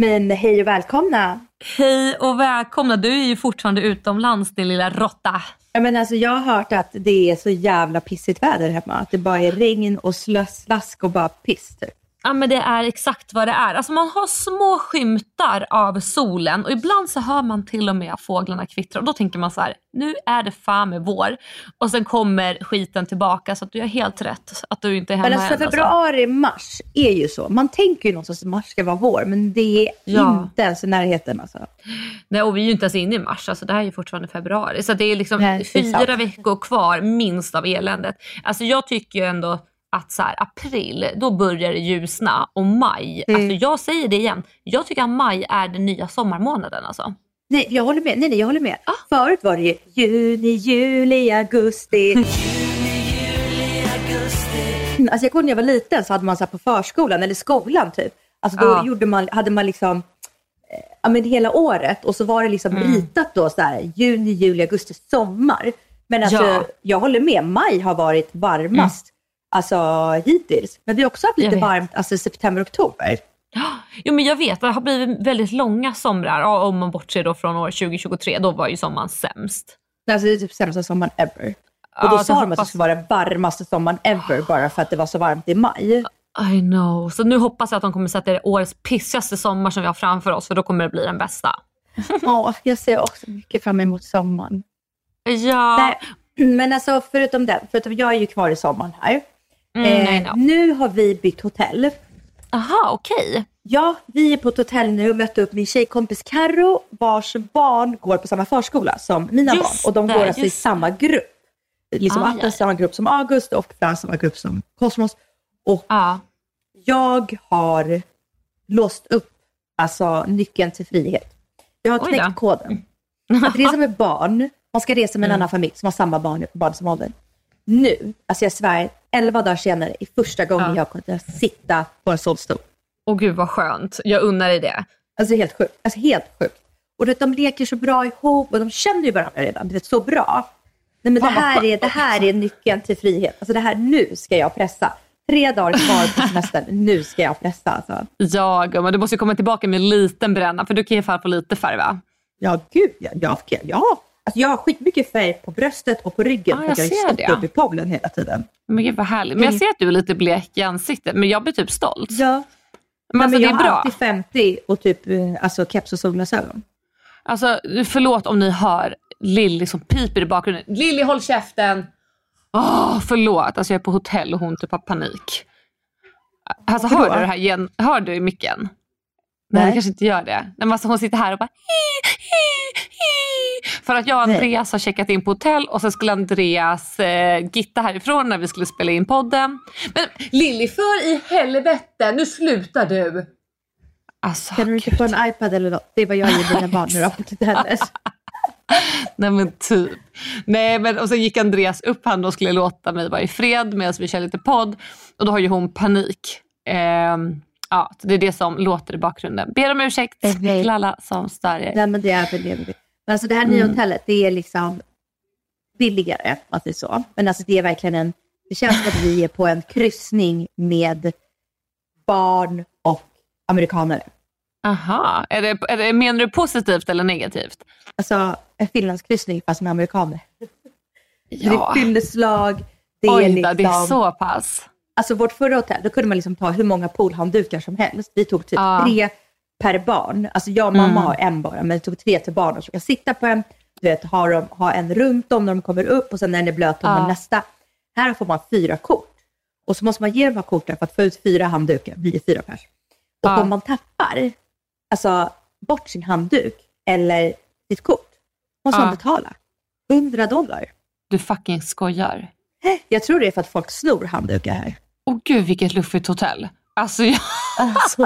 Men hej och välkomna! Hej och välkomna. Du är ju fortfarande utomlands din lilla råtta. Ja, men alltså, jag har hört att det är så jävla pissigt väder hemma. Att det bara är regn och slask och bara piss. Typ. Ja men det är exakt vad det är. Alltså man har små skymtar av solen och ibland så hör man till och med fåglarna kvittra och då tänker man så här, nu är det fan med vår. Och sen kommer skiten tillbaka så att du har helt rätt att du inte är hemma Men alltså alltså. februari, mars är ju så. Man tänker ju någonstans att mars ska vara vår, men det är Ja. inte ens i närheten alltså. Nej och vi är ju inte ens inne i mars, alltså det här är ju fortfarande februari. Så det är liksom Nej, fyra sant. veckor kvar minst av eländet. Alltså jag tycker ju ändå att så här, april, då börjar det ljusna och maj, Det- alltså jag säger det igen, jag tycker att maj är den nya sommarmånaden alltså. Nej, jag håller med. Nej, nej, jag håller med. Ah. Förut var det ju juni, juli, augusti. Alltså jag kommer när jag var liten så hade man så på förskolan eller skolan typ. Alltså då Ja. gjorde man, hade man liksom eh, ja, men hela året och så var det liksom Mm. ritat då så här juni, juli, augusti, sommar. Men alltså Ja. jag håller med, maj har varit varmast alltså hittills. Men vi har också haft lite varmt alltså september, oktober. Jo men jag vet, det har blivit väldigt långa somrar, ja, om man bortser då från år 2023, då var ju sommaren sämst. Alltså det är typ sämsta sommaren ever. Ja, Och då så sa de att det skulle vara den varmaste sommaren ever bara för att det var så varmt i maj. I know. Så nu hoppas jag att de kommer sätta det årets pissigaste sommar som vi har framför oss, för då kommer det bli den bästa. Ja, jag ser också mycket fram emot sommaren. Ja, Nej, men alltså förutom den, förutom jag är ju kvar i sommaren här. Mm, know. nu har vi bytt hotell. Aha, okej. Ja, vi är på ett hotell nu och mötte upp min tjejkompis Karo vars barn går på samma förskola som mina Just barn. Och de det, går alltså i samma grupp. Liksom Ah, Atlas samma grupp som August och Frans samma grupp som Kosmos. Och Ja. jag har låst upp alltså, nyckeln till frihet. Jag har knäckt koden. Att resa med barn, man ska resa med en Mm. annan familj som har samma barn, barn som ålder. Nu, alltså jag svär, elva dagar senare är första gången Ja. jag kunde sitta på en solstol. Åh gud vad skönt. Jag unnar dig det. Alltså helt sjukt. Alltså helt sjukt. Och vet, de leker så bra ihop och de känner ju varandra redan. Du vet, så bra. Nej, men det, här är, det här är nyckeln till frihet. Alltså det här, nu ska jag pressa. Tre dagar kvar på semestern, nu ska jag pressa. Alltså. Ja gumman, du måste komma tillbaka med en liten bränna för du kan ju falla på lite färg va? Ja, gud ja. ja, ja. Alltså, jag har skitmycket färg på bröstet och på ryggen att jag jag ser har det. upp i poolen hela tiden. Men gud vad härligt. Men jag ser att du är lite blek i ansiktet men jag blir typ stolt. Ja. Men alltså men det jag är har bra. alltid 50 och typ eh, alltså, keps och solglasögon. Alltså förlåt om ni hör Lilly som piper i bakgrunden. Lilly håll käften! Åh, förlåt, alltså jag är på hotell och hon typ har panik. Alltså hör du det här igen? Hör du i micken? Nej, Nej. det kanske inte gör det. Nej, men alltså hon sitter här och bara hi, hi, hi. För att jag och. Andreas har checkat in på hotell och sen skulle Andreas eh, gitta härifrån när vi skulle spela in podden. Men Lilly, för i helvete, nu slutar du! Alltså, Kan du inte få en iPad eller något? Det är vad jag ger mina barn nu då, till hennes. Nej men typ. Nej men och sen gick Andreas upp han och skulle låta mig vara i fred medan vi kör lite podd. Och då har ju hon panik. Ehm, ja, det är det som låter i bakgrunden. Ber om ursäkt till alla som stör er. Nej, men det är väl det. Men alltså det här nya Mm. hotellet, det är liksom billigare, om man säger så. Men alltså det är verkligen en, det känns som att vi är på en kryssning med barn och amerikanare. Aha, är det, är det, menar du positivt eller negativt? Alltså en finlandskryssning fast med amerikaner. Det Ja. är fylleslag, Det är Oj liksom, det är så pass. Alltså vårt förra hotell, då kunde man liksom ta hur många poolhanddukar som helst. Vi tog typ Ja. tre per barn. Alltså jag och mamma Mm. har en bara, men vi tog tre till barnen. Så kan sitta på en, du vet, ha, dem, ha en runt dem när de kommer upp och sen när den är blöt tar man Ja. nästa. Här får man fyra kort. Och så måste man ge de här korten för att få ut fyra handdukar, vi är fyra pers. Och Ja. om man tappar alltså, bort sin handduk eller sitt kort, måste Ja. man betala 100 dollar. Du fucking skojar. Jag tror det är för att folk snor handdukar här. Åh gud vilket luffigt hotell. Alltså jag... Alltså,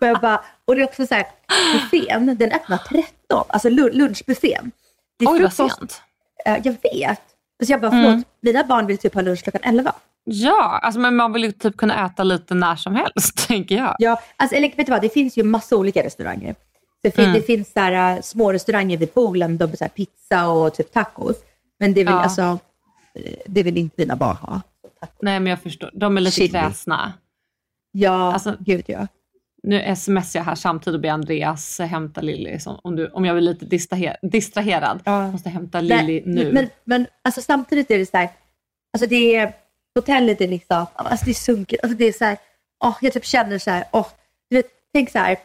och, jag bara, och det är också så här, buffén, den öppnar 13, alltså lu- lunchbuffén. Det är Oj vad sent. jag vet. Alltså jag bara, förlåt, mina barn vill typ ha lunch klockan 11. Ja, alltså, men man vill ju typ kunna äta lite när som helst tänker jag. Ja, alltså, eller vet du vad, det finns ju massa olika restauranger. Det, fin- Mm. det finns så här, äh, små restauranger vid poolen, de så här, pizza och typ tacos. Men det vill, Ja. alltså, eh, det vill inte mina barn ha. Nej men jag förstår, de är lite Chili. kräsna. Ja, Alltså- gud ja. Nu smsar jag här samtidigt och ber Andreas hämta Lilly om, du, om jag blir lite distraher, distraherad. Ja. Jag måste hämta Lilly nu. Men, men alltså, samtidigt är det så här, alltså det är, hotellet är liksom, alltså det är sunkigt, alltså det är så här, åh, jag typ känner så här, åh, du vet, tänk så här,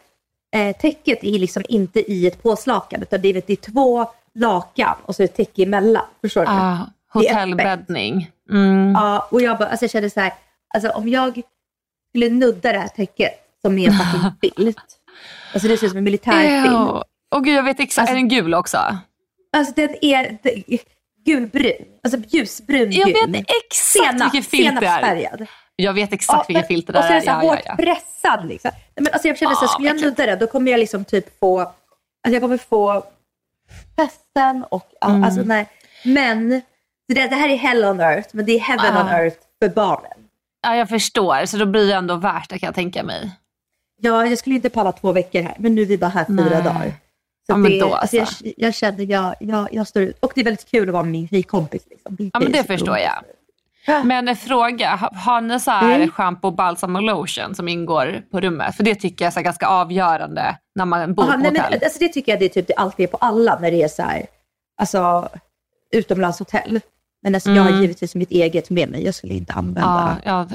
eh, täcket är liksom inte i ett påslakan, utan det är, vet, det är två lakan och så är det täcke emellan, förstår du? ah, hotellbäddning. Mm. Ja, och jag bara, alltså jag kände så här, alltså om jag skulle nudda det här täcket som är fucking filt, alltså det ser ut som en militärfilt. Ew. Åh gud jag vet exakt, Alltså- är den gul också? Alltså den är gulbrun, alltså ljusbrun Jag gul. vet exakt vilken filt det är. Jag vet exakt vilken filt det där Och så är är. det så här Ja, ja, hårt ja. pressad liksom. Nej, Men alltså jag känner så här, Ja, skulle jag nudda det, då kommer jag liksom typ få, alltså jag kommer få festen och, Mm. alltså nej. Men, så det, det här är hell on earth, men det är heaven Ah. on earth för barnen. Ja, jag förstår. Så då blir det ändå värt det kan jag tänka mig. Ja, jag skulle inte palla två veckor här, men nu är vi bara här fyra Nej. dagar. Så Ja, men det, då alltså. jag, jag känner, jag, jag, jag står ut. Och det är väldigt kul att vara med min tjejkompis. Liksom. Ja, men det förstår jag. Men en fråga, ha- har ni så här Mm. shampoo, balsam och lotion som ingår på rummet? För det tycker jag är ganska avgörande när man bor Aha, på nej, hotell. men, alltså, det tycker jag det är typ det alltid är på alla när det är så här, alltså utomlandshotell. Men alltså, jag har Mm. givetvis mitt eget med mig, jag skulle inte Ja, använda. ja,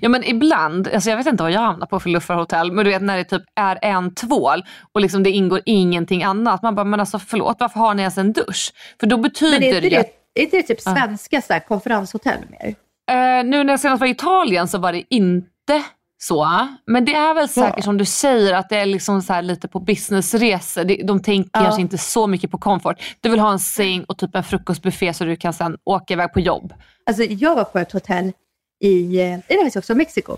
ja men ibland, alltså jag vet inte vad jag hamnar på för luffarhotell, men du vet när det typ är en tvål och liksom det ingår ingenting annat. Man bara, men alltså förlåt, varför har ni ens en dusch? För då betyder Men är inte det, det, är inte det typ svenska så här, konferenshotell mer? Eh, nu när jag senast var i Italien så var det inte så. Men det är väl säkert som du säger att det är liksom så här lite på businessresor. De tänker Ja. kanske inte så mycket på komfort. Du vill ha en säng och typ en frukostbuffé så du kan sen åka iväg på jobb. Alltså, jag var på ett hotell i, eh, det också Mexiko,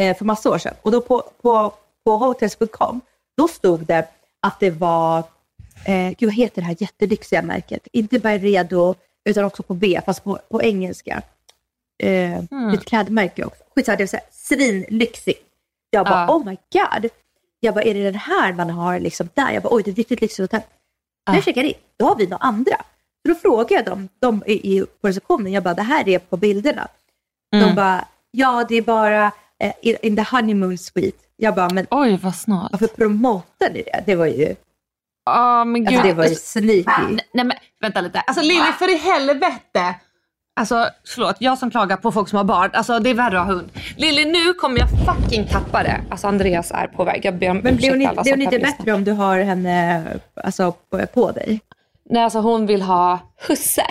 eh, för massa år sedan. Och då på, på, på hotels.com, då stod det att det var, eh, gud vad heter det här jättelyxiga märket? Inte Byredo, utan också på B, fast på, på engelska. Eh, är ett klädmärke också. Skitsamma, det var så här svinlyxigt. Jag bara, Ja. oh my god. Jag bara, är det den här man har liksom där? Jag bara, oj det är ett riktigt lyxigt hotell. När jag checkar in, då har vi några andra. Så då frågade jag dem, de i, i, på receptionen, jag bara, det här är på bilderna. Mm. De bara, ja det är bara eh, in, the honeymoon suite. Jag bara, men Oj vad snart. varför promotar ni det? Det var ju, Ja men gud. alltså, det var ju sneaky. Nej, nej men vänta lite. Alltså Lilly för i helvete. Alltså förlåt, jag som klagar på folk som har barn. Alltså det är värre att ha hund. Lilly nu kommer jag fucking tappa det. Alltså Andreas är på väg. Jag ber om Men blir hon, inte- alla blir som hon inte kan lyssna. bättre om du har henne alltså, på, på dig? Nej alltså hon vill ha husse.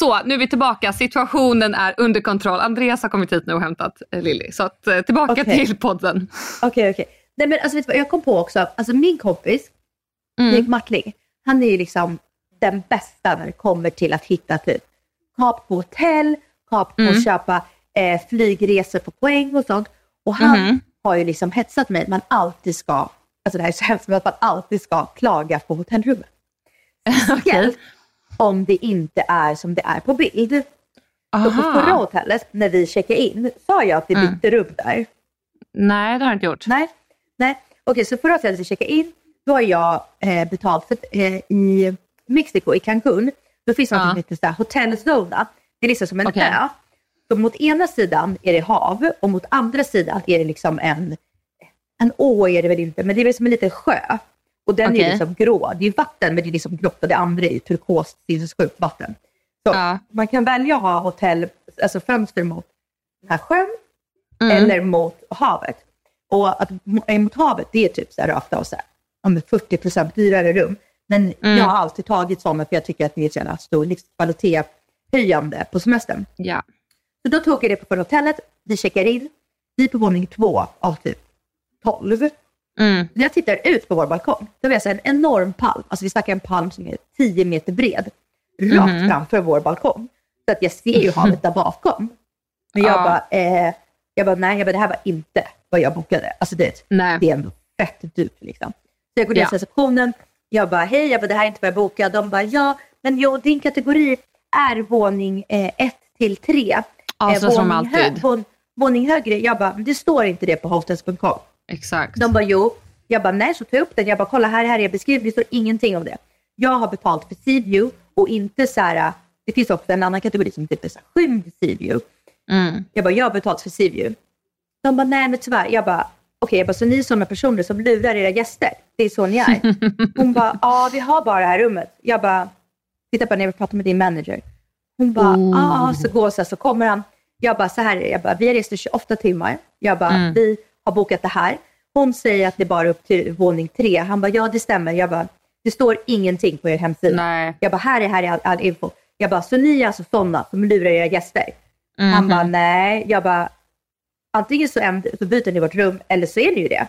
Så nu är vi tillbaka. Situationen är under kontroll. Andreas har kommit hit nu och hämtat eh, Lilly. Så att, eh, tillbaka Okej. till podden. Okej, okej. Nej men alltså vet du vad, jag kom på också, alltså min kompis, Mm. Erik Martling, han är ju liksom den bästa när det kommer till att hitta typ kap på hotell, kap på Mm. att köpa eh, flygresor på poäng och sånt. Och han Mhm. har ju liksom hetsat mig att man alltid ska, alltså det här är så hemskt, men att man alltid ska klaga på hotellrummet. Speciellt om det inte är som det är på bild. Och på förra Aha. hotellet, när vi checkade in, sa jag att vi Mm. bytte rum där. Nej det har jag inte gjort. Nej, nej. Okej, så förra hotellet vi checkade in, då har jag eh, betalt för eh, i Mexiko, i Cancun, då finns det något Ja. som heter så Hotel Zona. Det är liksom som en Okej. ö. Så mot ena sidan är det hav och mot andra sidan är det liksom en en å är det väl inte, men det är väl som en liten sjö. Och den är Okej. ju liksom grå. Det är vatten, men det är liksom grått och det andra är turkost, sinnessjukt vatten. Så Ja. man kan välja att ha hotell, alltså fönster mot den här sjön Mm. eller mot havet. Och att mo- mot havet, det är typ så här rakt av så här, ja, men 40% dyrare rum. Men Mm. jag har alltid tagit sådana för jag tycker att det är så jävla stor livskvalitetshöjande på semestern. Ja. Så då tog jag det på hotellet, vi checkar in, vi är på våning två av typ 12. Mm. Jag tittar ut på vår balkong, då har vi alltså en enorm palm, alltså vi snackar en palm som är 10 meter bred, rakt Mhm. framför vår balkong. Så att jag ser ju havet där bakom. Men jag Ja. bara, eh, jag bara, nej, jag bara, det här var inte vad jag bokade. Alltså det, Nej. det är ändå fett dyrt liksom. Så jag går ner Ja. till receptionen, jag bara, hej, jag bara, det här är inte vad jag bokade. De bara, ja, men jo, din kategori är våning 1 till 3. Ja, så som alltid. våning, våning högre. Jag bara, det står inte det på hotels.com. Exakt. De bara jo. Jag bara nej, så jag upp den. Jag bara kolla här, här är beskrivet. Det står ingenting om det. Jag har betalt för Sea View och inte så här, det finns också en annan kategori som typ är så här, skymd Sea View. Mm. Jag bara, jag har betalt för Sea View. De bara, nej men tyvärr. Jag bara, okej, jag bara, så ni är sådana personer som lurar era gäster? Det är så ni är? Hon bara, ja vi har bara det här rummet. Jag bara, titta på när jag pratar med din manager. Hon bara, ja så går så här, så kommer han. Jag bara, så här är det. Jag bara, vi har rest i 28 timmar. Jag bara, vi har bokat det här. Hon säger att det är bara upp till våning tre. Han bara, ja det stämmer. Jag bara, det står ingenting på er hemsida. Nej. Jag bara, här är, här är all, all info. Jag bara, så ni är alltså sådana som lurar era gäster? Han bara, nej. Jag bara, antingen så, änd- så byter ni vårt rum eller så är ni ju det.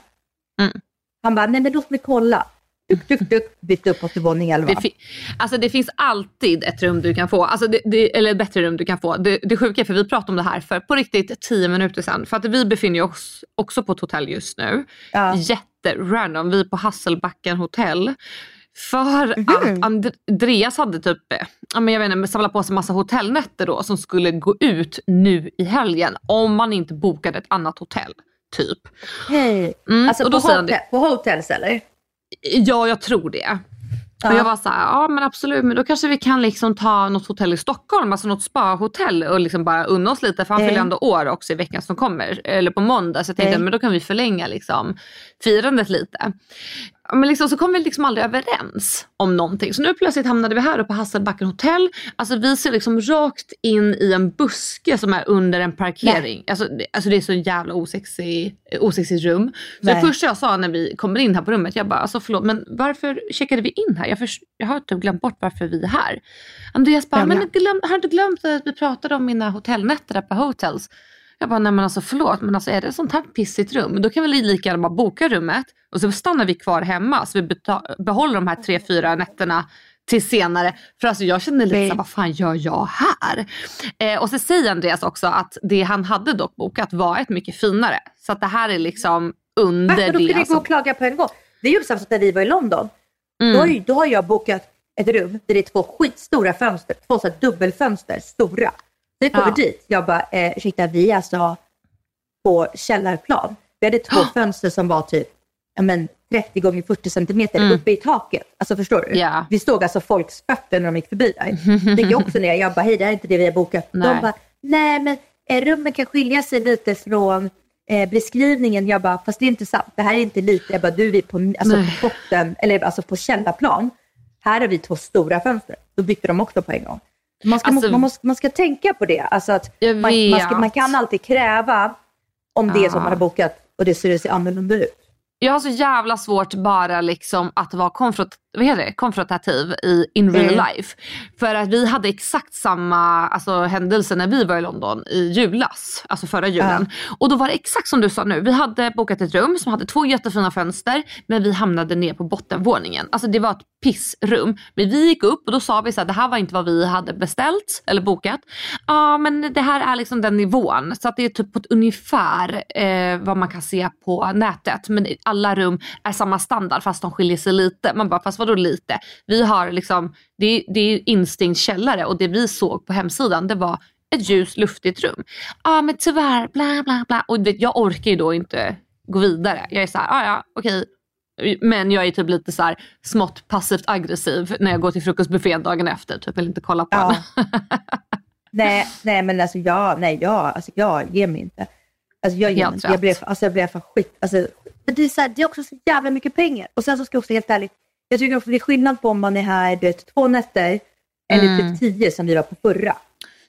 Mm. Han bara, nej men låt mig kolla. Duk, duk, duk, bytte uppåt till våning 11. Det, alltså det finns alltid ett rum du kan få, alltså det, det, eller ett bättre rum du kan få. Det, det sjuka är för vi pratade om det här för på riktigt 10 minuter sedan. För att vi befinner oss också på ett hotell just nu. Ja. Jätterandom. Vi är på Hasselbacken hotell. För Mhm. att And- Andreas hade typ eh, jag vet inte, samlat på sig massa hotellnätter då som skulle gå ut nu i helgen om man inte bokade ett annat hotell. Typ. Hej. Mm, Alltså på, hotell, på hotels eller? Ja, jag tror det. Och jag var så här, ja men absolut, men då kanske vi kan liksom ta något hotell i Stockholm, alltså något spahotell och liksom bara unna oss lite för han fyller ändå år också i veckan som kommer, eller på måndag. Så jag tänkte, Mm. men då kan vi förlänga liksom firandet lite. Men liksom, så kom vi liksom aldrig överens om någonting. Så nu plötsligt hamnade vi här uppe på Hasselbacken hotell. Alltså vi ser liksom rakt in i en buske som är under en parkering. Alltså, det- alltså det är så jävla osexig, osexigt rum. Så det Nej. första jag sa när vi kommer in här på rummet, jag bara alltså förlåt men varför checkade vi in här? Jag, förs- jag har typ glömt bort varför vi är här. Andreas bara, men men- glöm, har du inte glömt att vi pratade om mina hotellnätter där på hotels? Jag bara, nej men alltså förlåt, men alltså är det ett sånt här pissigt rum, då kan vi lika gärna bara boka rummet och så stannar vi kvar hemma så vi behåller de här tre, fyra nätterna till senare. För alltså jag känner lite såhär, vad fan gör jag här? Eh, och så säger Andreas också att det han hade dock bokat var ett mycket finare. Så att det här är liksom under då det. skulle vi gå som- och klaga på en gång. Det är ju samma som när vi var i London. Mm. Då, då har jag bokat ett rum där det är två skitstora fönster, två så dubbelfönster, stora. Jag kommer Ja. dit, jag bara, eh, ursäkta vi är alltså på källarplan. Vi hade två fönster som var typ ja, men, 30 gånger 40 centimeter uppe i taket. Alltså förstår du? Mm. Ja. Vi såg alltså folks fötter när de gick förbi där. Så gick också ner, jag bara, hej det här är inte det vi har bokat. Nej. De bara, nej men eh, rummen kan skilja sig lite från eh, beskrivningen. Jag bara, fast det är inte sant. Det här är inte lite. Jag bara, du är på, alltså, Nej. på botten, eller alltså på källarplan. Här har vi två stora fönster. Då bytte de också på en gång. Man ska, Alltså- man, måste, man ska tänka på det. Alltså att man, man, ska, man kan alltid kräva om det är som Ja. man har bokat och det ser, det ser annorlunda ut. Jag har så jävla svårt bara liksom att vara konfront vad heter det? konfrontativ i in real Mm. life. För att vi hade exakt samma alltså, händelse när vi var i London i julas, alltså förra julen. Och då var det exakt som du sa nu. Vi hade bokat ett rum som hade två jättefina fönster men vi hamnade ner på bottenvåningen. Alltså det var ett pissrum. Men vi gick upp och då sa vi så här, det här var inte vad vi hade beställt eller bokat. Ja men det här är liksom den nivån. Så att det är typ på ett ungefär eh, vad man kan se på nätet. Men alla rum är samma standard fast de skiljer sig lite. Man bara, fast vadå lite? Vi har liksom, det, är- det är instinkt källare och det vi såg på hemsidan det var ett ljust luftigt rum. Ja men tyvärr, bla bla bla. Och det, jag orkar ju då inte gå vidare. Jag är så här, ah, ja okej. Men jag är typ lite så här smått passivt aggressiv när jag går till frukostbuffén dagen efter. Typ vill inte kolla på Ja. nej, nej, men alltså jag, nej, jag, alltså jag ger mig inte. Alltså jag, ger mig inte. jag, blev, alltså jag blev för skit, alltså Men det, är så här, det är också så jävla mycket pengar. Och sen så ska jag också helt ärligt, jag tycker också det är skillnad på om man är här du vet, två nätter eller Mm. typ tio som vi var på förra.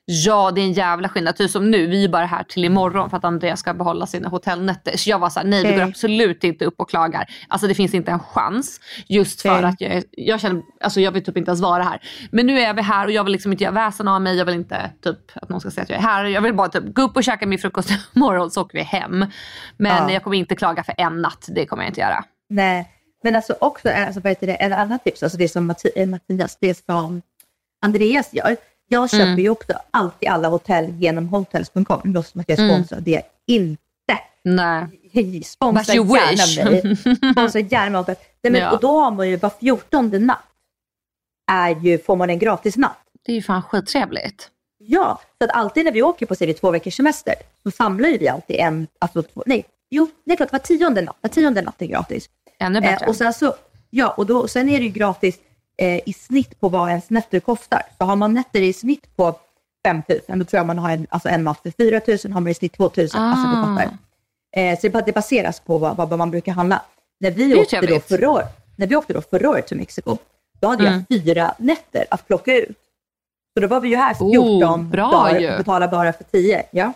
Ja, det är en jävla skillnad. Typ som nu, vi är bara här till imorgon för att Andreas ska behålla sina hotellnätter. Så jag var såhär, nej vi går Okej. absolut inte upp och klagar. Alltså det finns inte en chans. Just för att jag, jag känner, alltså jag vill typ inte ens vara här. Men nu är vi här och jag vill liksom inte göra väsen av mig. Jag vill inte typ att någon ska säga att jag är här. Jag vill bara typ gå upp och käka min frukost imorgon så åker vi hem. Men Ja. jag kommer inte klaga för en natt. Det kommer jag inte göra. Nej, men alltså också alltså, vad heter det, en annan tips, alltså det som Matti- eh, Mattias, det som Andreas gör. Jag köper Mm. ju också alltid alla hotell genom hotels.com, låtsas som att jag är Mm. sponsrad. Det är inte. Nej. Sponsra gärna mig. Sponsra gärna mig. Nej, men, Ja. Och då har man ju var fjortonde natt, är ju, får man en gratis natt. Det är ju fan skittrevligt. Ja, så att alltid när vi åker på vi, två veckors semester så samlar ju vi alltid en, alltså två, nej, jo, det är klart var tionde natt, var tionde natt är gratis. Ännu bättre. Eh, och sen så, ja, och då, sen är det ju gratis eh, i snitt på vad ens nätter kostar. Så har man nätter i snitt på 5 000, då tror jag man har en, alltså en natt för 4 000, har man i snitt 2 000. Alltså det Ah. kostar. Eh, så det, det baseras på vad, vad man brukar handla. När vi, åkte då förra, år, när vi åkte då förra året till Mexiko, då hade Mm. jag fyra nätter att plocka ut. Så då var vi ju här Oh, 14 bra dagar och betalade bara för 10. Ja.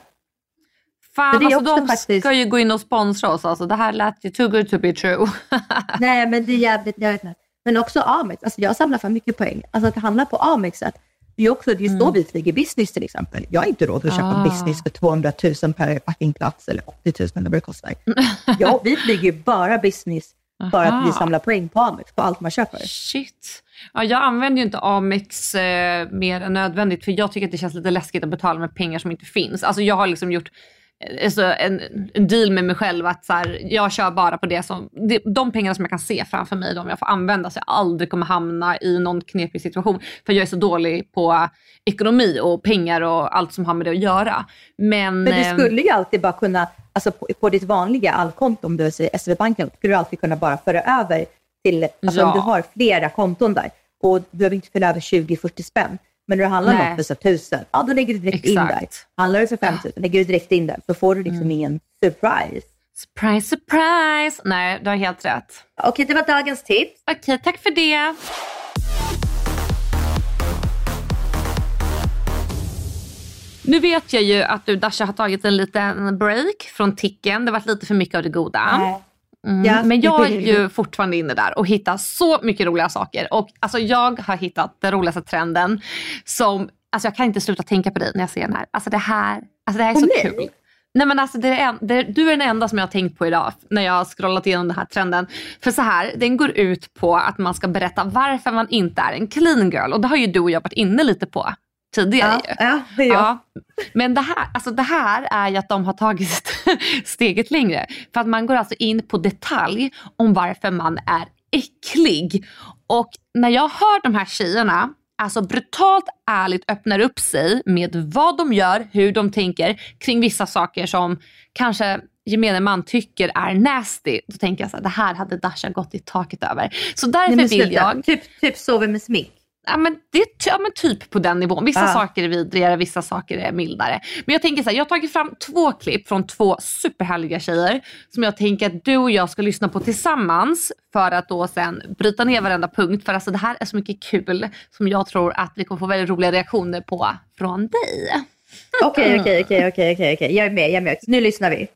Fan, det är alltså de faktiskt- ska ju gå in och sponsra oss. Alltså, det här lät ju too good to be true. Nej, men det är jävligt, inte. Men också Amex, alltså jag samlar för mycket poäng. Alltså att handla på Amex, att det är också, det är ju så vi flyger business till exempel. Jag har inte råd att köpa Mm. Ah. business för 200 000 per fucking plats eller 80 000 eller vad det kostar. ja, vi flyger ju bara business för att vi samlar poäng på Amex, på allt man köper. Shit. Ja, jag använder ju inte Amex eh, mer än nödvändigt för jag tycker att det känns lite läskigt att betala med pengar som inte finns. Alltså jag har liksom gjort alltså, en, en deal med mig själv att så här, jag kör bara på det som, de pengarna som jag kan se framför mig, de jag får använda så jag aldrig kommer hamna i någon knepig situation. För jag är så dålig på ekonomi och pengar och allt som har med det att göra. Men, Men du eh, skulle ju alltid bara kunna, alltså på, på ditt vanliga allkonto, om du är SEB-banken, skulle du alltid kunna bara föra över till, alltså Ja. om du har flera konton där och du behöver inte fylla över 20-40 spänn. Men när du handlar Nej. något för så 1000, ja då lägger du direkt in där. Exakt. Handlar du för 5000, lägger du direkt in där. Så får du liksom Mm. ingen surprise. surprise, surprise. Nej, du har helt rätt. Okej, det var dagens tips. Okej, tack för det. Nu vet jag ju att du Dasha har tagit en liten break från ticken. Det har varit lite för mycket av det goda. Mm. Men jag är ju fortfarande inne där och hittar så mycket roliga saker. Och alltså jag har hittat den roligaste trenden som, alltså jag kan inte sluta tänka på dig när jag ser den här. Alltså det här, alltså det här är så kul. Nej men alltså det är en, det, du är den enda som jag har tänkt på idag när jag har scrollat igenom den här trenden. För så här, den går ut på att man ska berätta varför man inte är en clean girl. Och det har ju du och jag varit inne lite på tidigare Ja, ju. ja, det är jag. Ja. Men det här, alltså det här är ju att de har tagit steget längre. För att man går alltså in på detalj om varför man är äcklig. Och när jag hör de här tjejerna alltså brutalt ärligt öppnar upp sig med vad de gör, hur de tänker kring vissa saker som kanske gemene man tycker är nasty. Då tänker jag så här, det här hade Dasha gått i taket över. Så därför Nej, vill jag Typ, typ sover med smink. Ja, men det är ja, men typ på den nivån. Vissa Ah. saker är vidrigare, vissa saker är mildare. Men jag tänker så här, jag har tagit fram två klipp från två superhärliga tjejer som jag tänker att du och jag ska lyssna på tillsammans för att då sen bryta ner varenda punkt. För alltså det här är så mycket kul som jag tror att vi kommer få väldigt roliga reaktioner på från dig. Okej, okej, okej, okej, okej. Jag är med, jag är med. Nu lyssnar vi.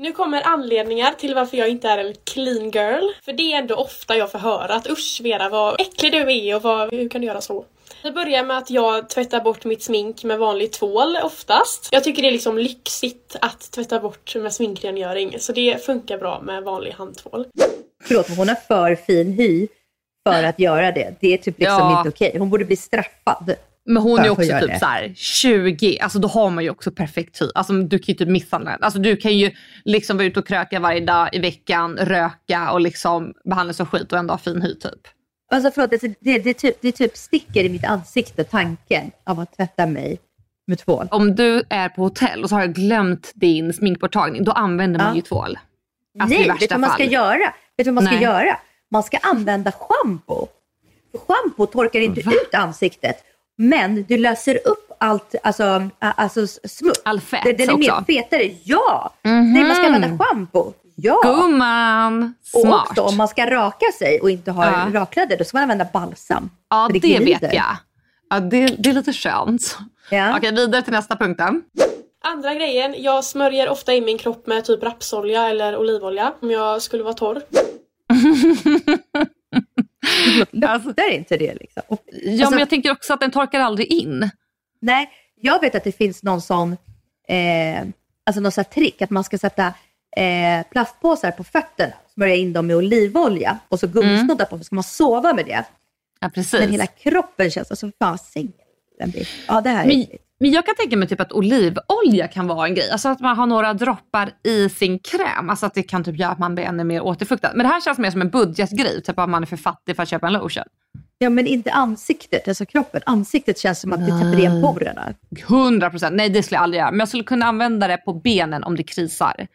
Nu kommer anledningar till varför jag inte är en clean girl. För det är ändå ofta jag får höra att usch Vera vad äcklig du är och vad, hur kan du göra så? Det börjar med att jag tvättar bort mitt smink med vanlig tvål oftast. Jag tycker det är liksom lyxigt att tvätta bort med sminkrengöring så det funkar bra med vanlig handtvål. Förlåt, men hon har för fin hy för att göra det. Det är typ liksom Ja. inte okej. Hon borde bli straffad. Men hon är också typ det? så här 20, alltså då har man ju också perfekt hy. Alltså du kan ju typ misshandla henne. Alltså du kan ju liksom vara ute och kröka varje dag i veckan, röka och liksom behandlas som skit och ändå ha fin hy typ. Alltså förlåt, det, det, det, typ, det typ sticker i mitt ansikte tanken av att tvätta mig med tvål. Om du är på hotell och så har jag glömt din sminkborttagning, då använder man Ja. ju tvål. Alltså Nej, vet du vad man ska fall. göra? Vet du vad man ska Nej. göra? Man ska använda schampo. För Schampo torkar inte Va? ut ansiktet, men du löser upp allt, alltså, alltså smuts. All fett Det- Den är mer fetare. Ja! Mhm. Nej, man ska använda schampo. Ja, Gumman! och Smart. också om man ska raka sig och inte har Ja. rakkläder, då ska man använda balsam. ja, det, glider. vet jag. Ja, det, det är lite skönt. Ja. Okej, vidare till nästa punkt då. Andra grejen, jag smörjer ofta in min kropp med typ rapsolja eller olivolja om jag skulle vara torr. Luktar inte det liksom? Och, Ja, Alltså- men jag tänker också att den torkar aldrig in. nej, jag vet att det finns någon sån, eh, alltså någon sån här trick att man ska sätta eh, plastpåsar på fötterna, smörja in dem med olivolja och så gummisnoddar på, så ska man sova med det. Ja, precis. Men hela kroppen känns, alltså fan blir. Ja, det här är Men. Men jag kan tänka mig typ att olivolja kan vara en grej. Alltså att man har några droppar i sin kräm. Alltså att det kan typ göra att man blir ännu mer återfuktad. Men det här känns mer som en budgetgrej. Typ att man är för fattig för att köpa en lotion. Ja, men inte ansiktet, alltså kroppen. Ansiktet känns som att det täpper igen porerna. 100 procent. Nej det skulle jag aldrig göra. Men jag skulle kunna använda det på benen om det krisar.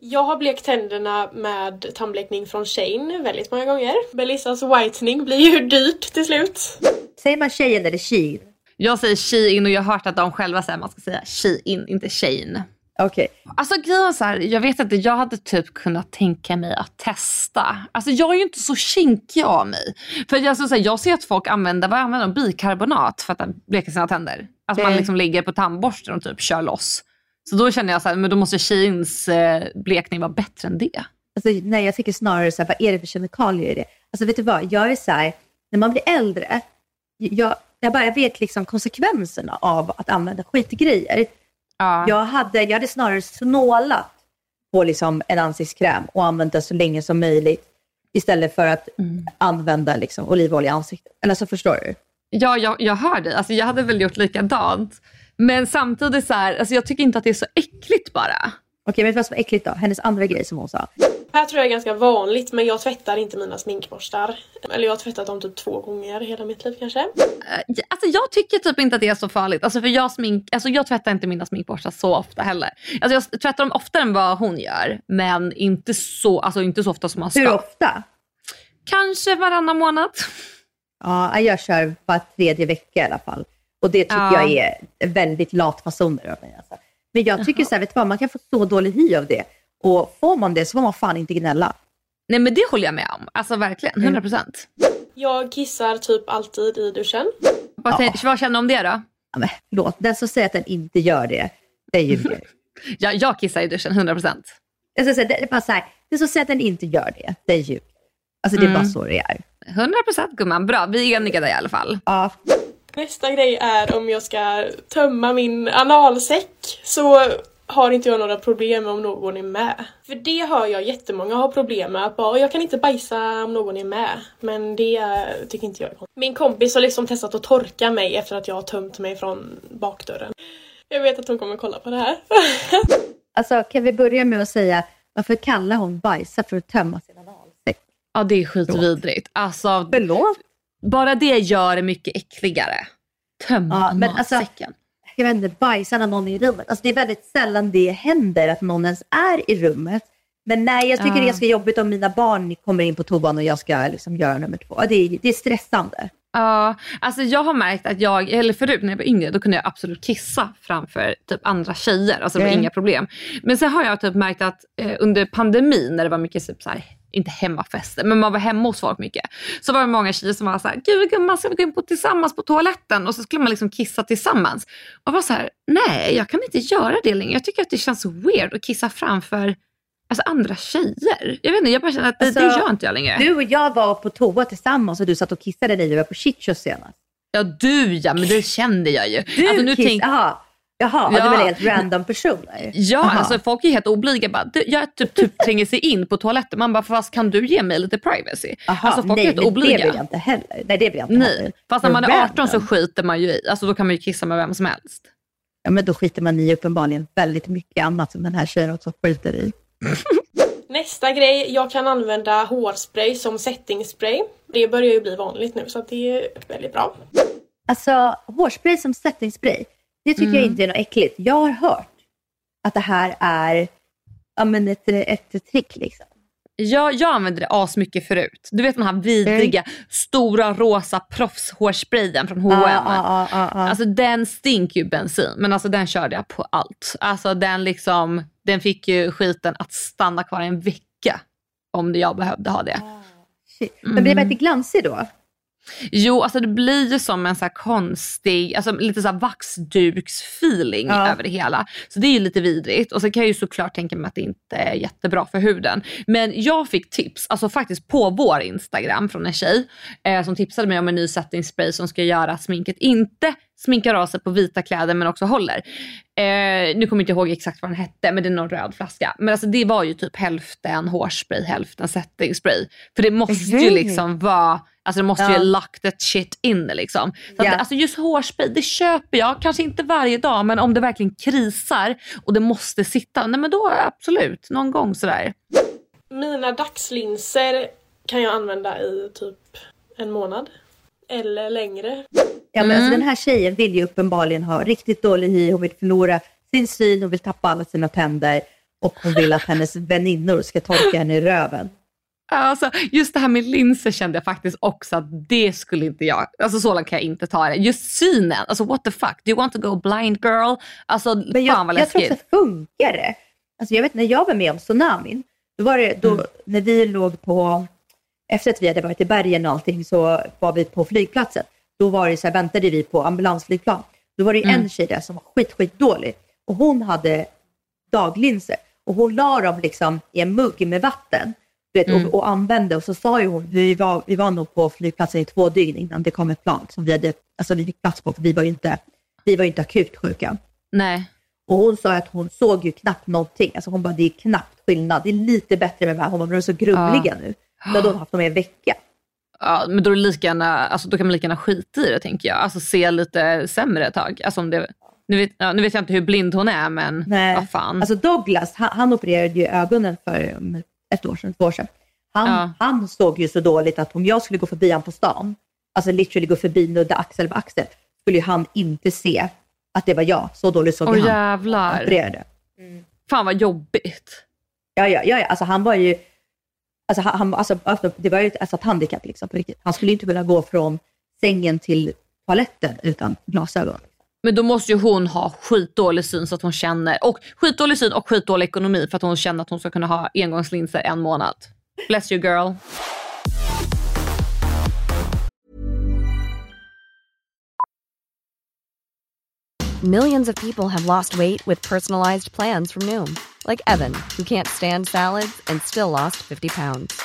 Jag har blekt tänderna med tandblekning från Shane väldigt många gånger. Belissas whitening blir ju dyrt till slut. Säger man tjejen eller tjejen? Jag säger Shein och jag har hört att de själva säger att man ska säga Shein, inte Shane. Okej. Alltså grejen så här, jag vet inte, jag hade typ kunnat tänka mig att testa. Alltså jag är ju inte så kinkig av mig. För jag, så säga, jag ser att folk använder, vad använder de? Bikarbonat för att bleka sina tänder. Att man Mm. liksom ligger på tandborsten och typ kör loss. Så då känner jag så här, men då måste Sheins eh, blekning vara bättre än det. Alltså, nej, jag tycker snarare så här, vad är det för kemikalier i det? Alltså vet du vad, jag är så här, när man blir äldre, jag, jag, bara, jag vet liksom konsekvenserna av att använda skitgrejer. Ja. Jag hade, jag hade snarare snålat på liksom en ansiktskräm och använt den så länge som möjligt istället för att använda liksom olivolja i ansiktet. Eller så förstår du? Ja, jag, jag hör dig. Alltså, jag hade väl gjort likadant. Men samtidigt så här, alltså, jag tycker inte att det är så äckligt bara. Okej, men vad som var äckligt då? Hennes andra grej som hon sa. Här tror jag är ganska vanligt men jag tvättar inte mina sminkborstar. Eller jag har tvättat dem typ två gånger hela mitt liv kanske. Eh, Alltså jag tycker typ inte att det är så farligt. Alltså för jag, smink, alltså jag tvättar inte mina sminkborstar så ofta heller. Alltså jag tvättar dem oftare än vad hon gör. Men inte så, alltså inte så ofta som man ska. Hur ofta? Kanske varannan månad. Ja, jag kör var tredje vecka i alla fall. Och det tycker Ja. jag är väldigt lat fasoner av mig. Alltså. Men jag tycker så här, vet du vad, man kan få så dålig hy av det. Och får man det så får man fan inte gnälla. Nej men det håller jag med om. Alltså verkligen, 100 procent. Jag kissar typ alltid i duschen. Vad, tän- vad känner du om det då? Ja, men, förlåt, den som säger att den inte gör det, den ljuger. Ja, jag kissar i duschen, 100 procent. Jag ska säga, det är bara så här, den som säger att den inte gör det, den ljuger. Alltså det är bara Mm. så det är. 100 procent gumman, bra. Vi är eniga där i alla fall. Ja, Nästa grej är om jag ska tömma min analsäck så har inte jag några problem om någon är med. För det hör jag jättemånga har problem med. Att bara, jag kan inte bajsa om någon är med. Men det tycker inte jag är konstigt. Min kompis har liksom testat att torka mig efter att jag har tömt mig från bakdörren. Jag vet att hon kommer kolla på det här. alltså kan vi börja med att säga, varför kallar hon bajsa för att tömma sin analsäck? Ja det är skitvidrigt. Alltså Förlåt? bara det gör det mycket äckligare. Tömma Ja, men alltså- analsäcken. Jag vet inte, bajsa när någon är i rummet. Alltså det är väldigt sällan det händer att någon ens är i rummet. Men nej, jag tycker det är ganska jobbigt om mina barn kommer in på toan och jag ska liksom göra nummer två. Det är, det är stressande. Ja, alltså jag har märkt att jag, eller förut när jag var yngre, då kunde jag absolut kissa framför typ andra tjejer. Alltså det var Mm. inga problem. Men sen har jag typ märkt att eh, under pandemin när det var mycket typ så här, inte hemmafester, men man var hemma hos folk mycket. Så var det många tjejer som var så här, gud gumman ska vi gå in på tillsammans på toaletten? Och så skulle man liksom kissa tillsammans. Och jag var så här, nej jag kan inte göra det längre. Jag tycker att det känns weird att kissa framför alltså, andra tjejer. Jag vet inte, jag bara känner att det, Alltså, det gör inte jag längre. Du och jag var på toa tillsammans och du satt och kissade när vi var på Chichos senast. Ja du ja, men det kände jag ju. Du alltså, nu kiss... tänk- Jaha, Jaha Ja. det var helt random personer. Ja, Jaha. alltså folk är helt oblyga. Bara, du, jag typ, typ tränger sig in på toaletten. Man bara, fast kan du ge mig lite privacy? Jaha, alltså folk nej, är helt men det vill jag oblyga. inte heller. Nej, det vill jag inte Nej, heller. fast när man är Men 18 så skiter man ju i. Alltså då kan man ju kissa med vem som helst. Ja, men då skiter man i uppenbarligen väldigt mycket annat som den här tjejen också skiter i. Nästa grej, jag kan använda hårspray som settingspray. Det börjar ju bli vanligt nu så det är väldigt bra. Alltså hårspray som settingspray, det tycker Mm. jag inte är något äckligt. Jag har hört att det här är ja, men ett, ett trick liksom. Jag, jag använde det asmycket förut. Du vet den här vidriga stora rosa proffshårsprayen från H&M. Ja, ja, ja. Alltså den stinker ju bensin, men alltså den körde jag på allt. Alltså den liksom, den fick ju skiten att stanna kvar en vecka om jag behövde ha det. Shit. Men blir det väldigt glansig då? Jo, alltså det blir ju som en så konstig, alltså lite så vaxduksfeeling Ja. över det hela. Så det är ju lite vidrigt. Och så kan jag ju såklart tänka mig att det inte är jättebra för huden. Men jag fick tips, alltså faktiskt på vår Instagram från en tjej eh, som tipsade mig om en ny setting spray som ska göra att sminket inte sminkar av sig på vita kläder men också håller. Eh, nu kommer jag inte ihåg exakt vad den hette men det är någon röd flaska. Men alltså det var ju typ hälften hårspray, hälften setting spray. För det måste ju liksom vara Alltså det måste Ja. ju lock that shit in liksom. Så Ja. att, alltså just hårspray, det köper jag. Kanske inte varje dag men om det verkligen krisar och det måste sitta, nej men då absolut. Någon gång sådär. Mina dagslinser kan jag använda i typ en månad. Eller längre. Ja, men alltså, den här tjejen vill ju uppenbarligen ha riktigt dålig hy, hon vill förlora sin syn, hon vill tappa alla sina tänder och hon vill att hennes väninnor ska torka henne i röven. Alltså, just det här med linser kände jag faktiskt också att det skulle inte jag, alltså så långt kan jag inte ta det. Just synen, alltså what the fuck, do you want to go blind girl? Alltså Men jag, fan vad jag tror läskigt. också att funkar det. Alltså jag vet när jag var med om tsunamin, då var det, då, Mm. när vi låg på, efter att vi hade varit i bergen och allting så var vi på flygplatsen. Då var det så här, väntade vi på ambulansflygplan. Då var det Mm. en tjej där som var skit, skit dålig och hon hade daglinser och hon la dem liksom i en mugg med vatten vet, Mm. och, och använde och så sa ju hon, vi var, vi var nog på flygplatsen i två dygn innan det kom ett plan som vi, hade, alltså vi fick plats på för vi var ju inte, vi var inte akut sjuka. Nej. Och hon sa att hon såg ju knappt någonting. Alltså hon bara, det är knappt skillnad. Det är lite bättre med det här. Hon bara, de är så grumliga nu. Då hade hon haft dem i en vecka. Ja, men då, är lika gärna, alltså, då kan man lika gärna skita i det tänker jag. Alltså se lite sämre ett tag. Alltså, om det, nu, vet, ja, nu vet jag inte hur blind hon är men vad fan. Alltså Douglas, han, han opererade ju ögonen för ett år sedan, två år sedan. Han, Ja. han såg ju så dåligt att om jag skulle gå förbi han på stan, alltså literally gå förbi nudda axel på axel, skulle ju han inte se att det var jag. Så dåligt såg Åh ju han. jävlar. Opererade. Fan vad jobbigt. Ja, ja, ja, ja, alltså han var ju, alltså, han, han- alltså, alltså, det var ju ett, alltså, ett handikapp liksom, på riktigt. Han skulle inte kunna gå från sängen till toaletten utan glasögon. Men då måste ju hon ha skitdålig syn så att hon känner, och skitdålig syn och skitdålig ekonomi för att hon känner att hon ska kunna ha engångslinser en månad. Bless you girl. Millions of people have lost weight with personalized plans from Noom, like Evan, who can't stand salads and still lost 50 pounds.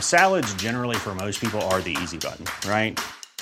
Salads, generally, for most people, are the easy button, right?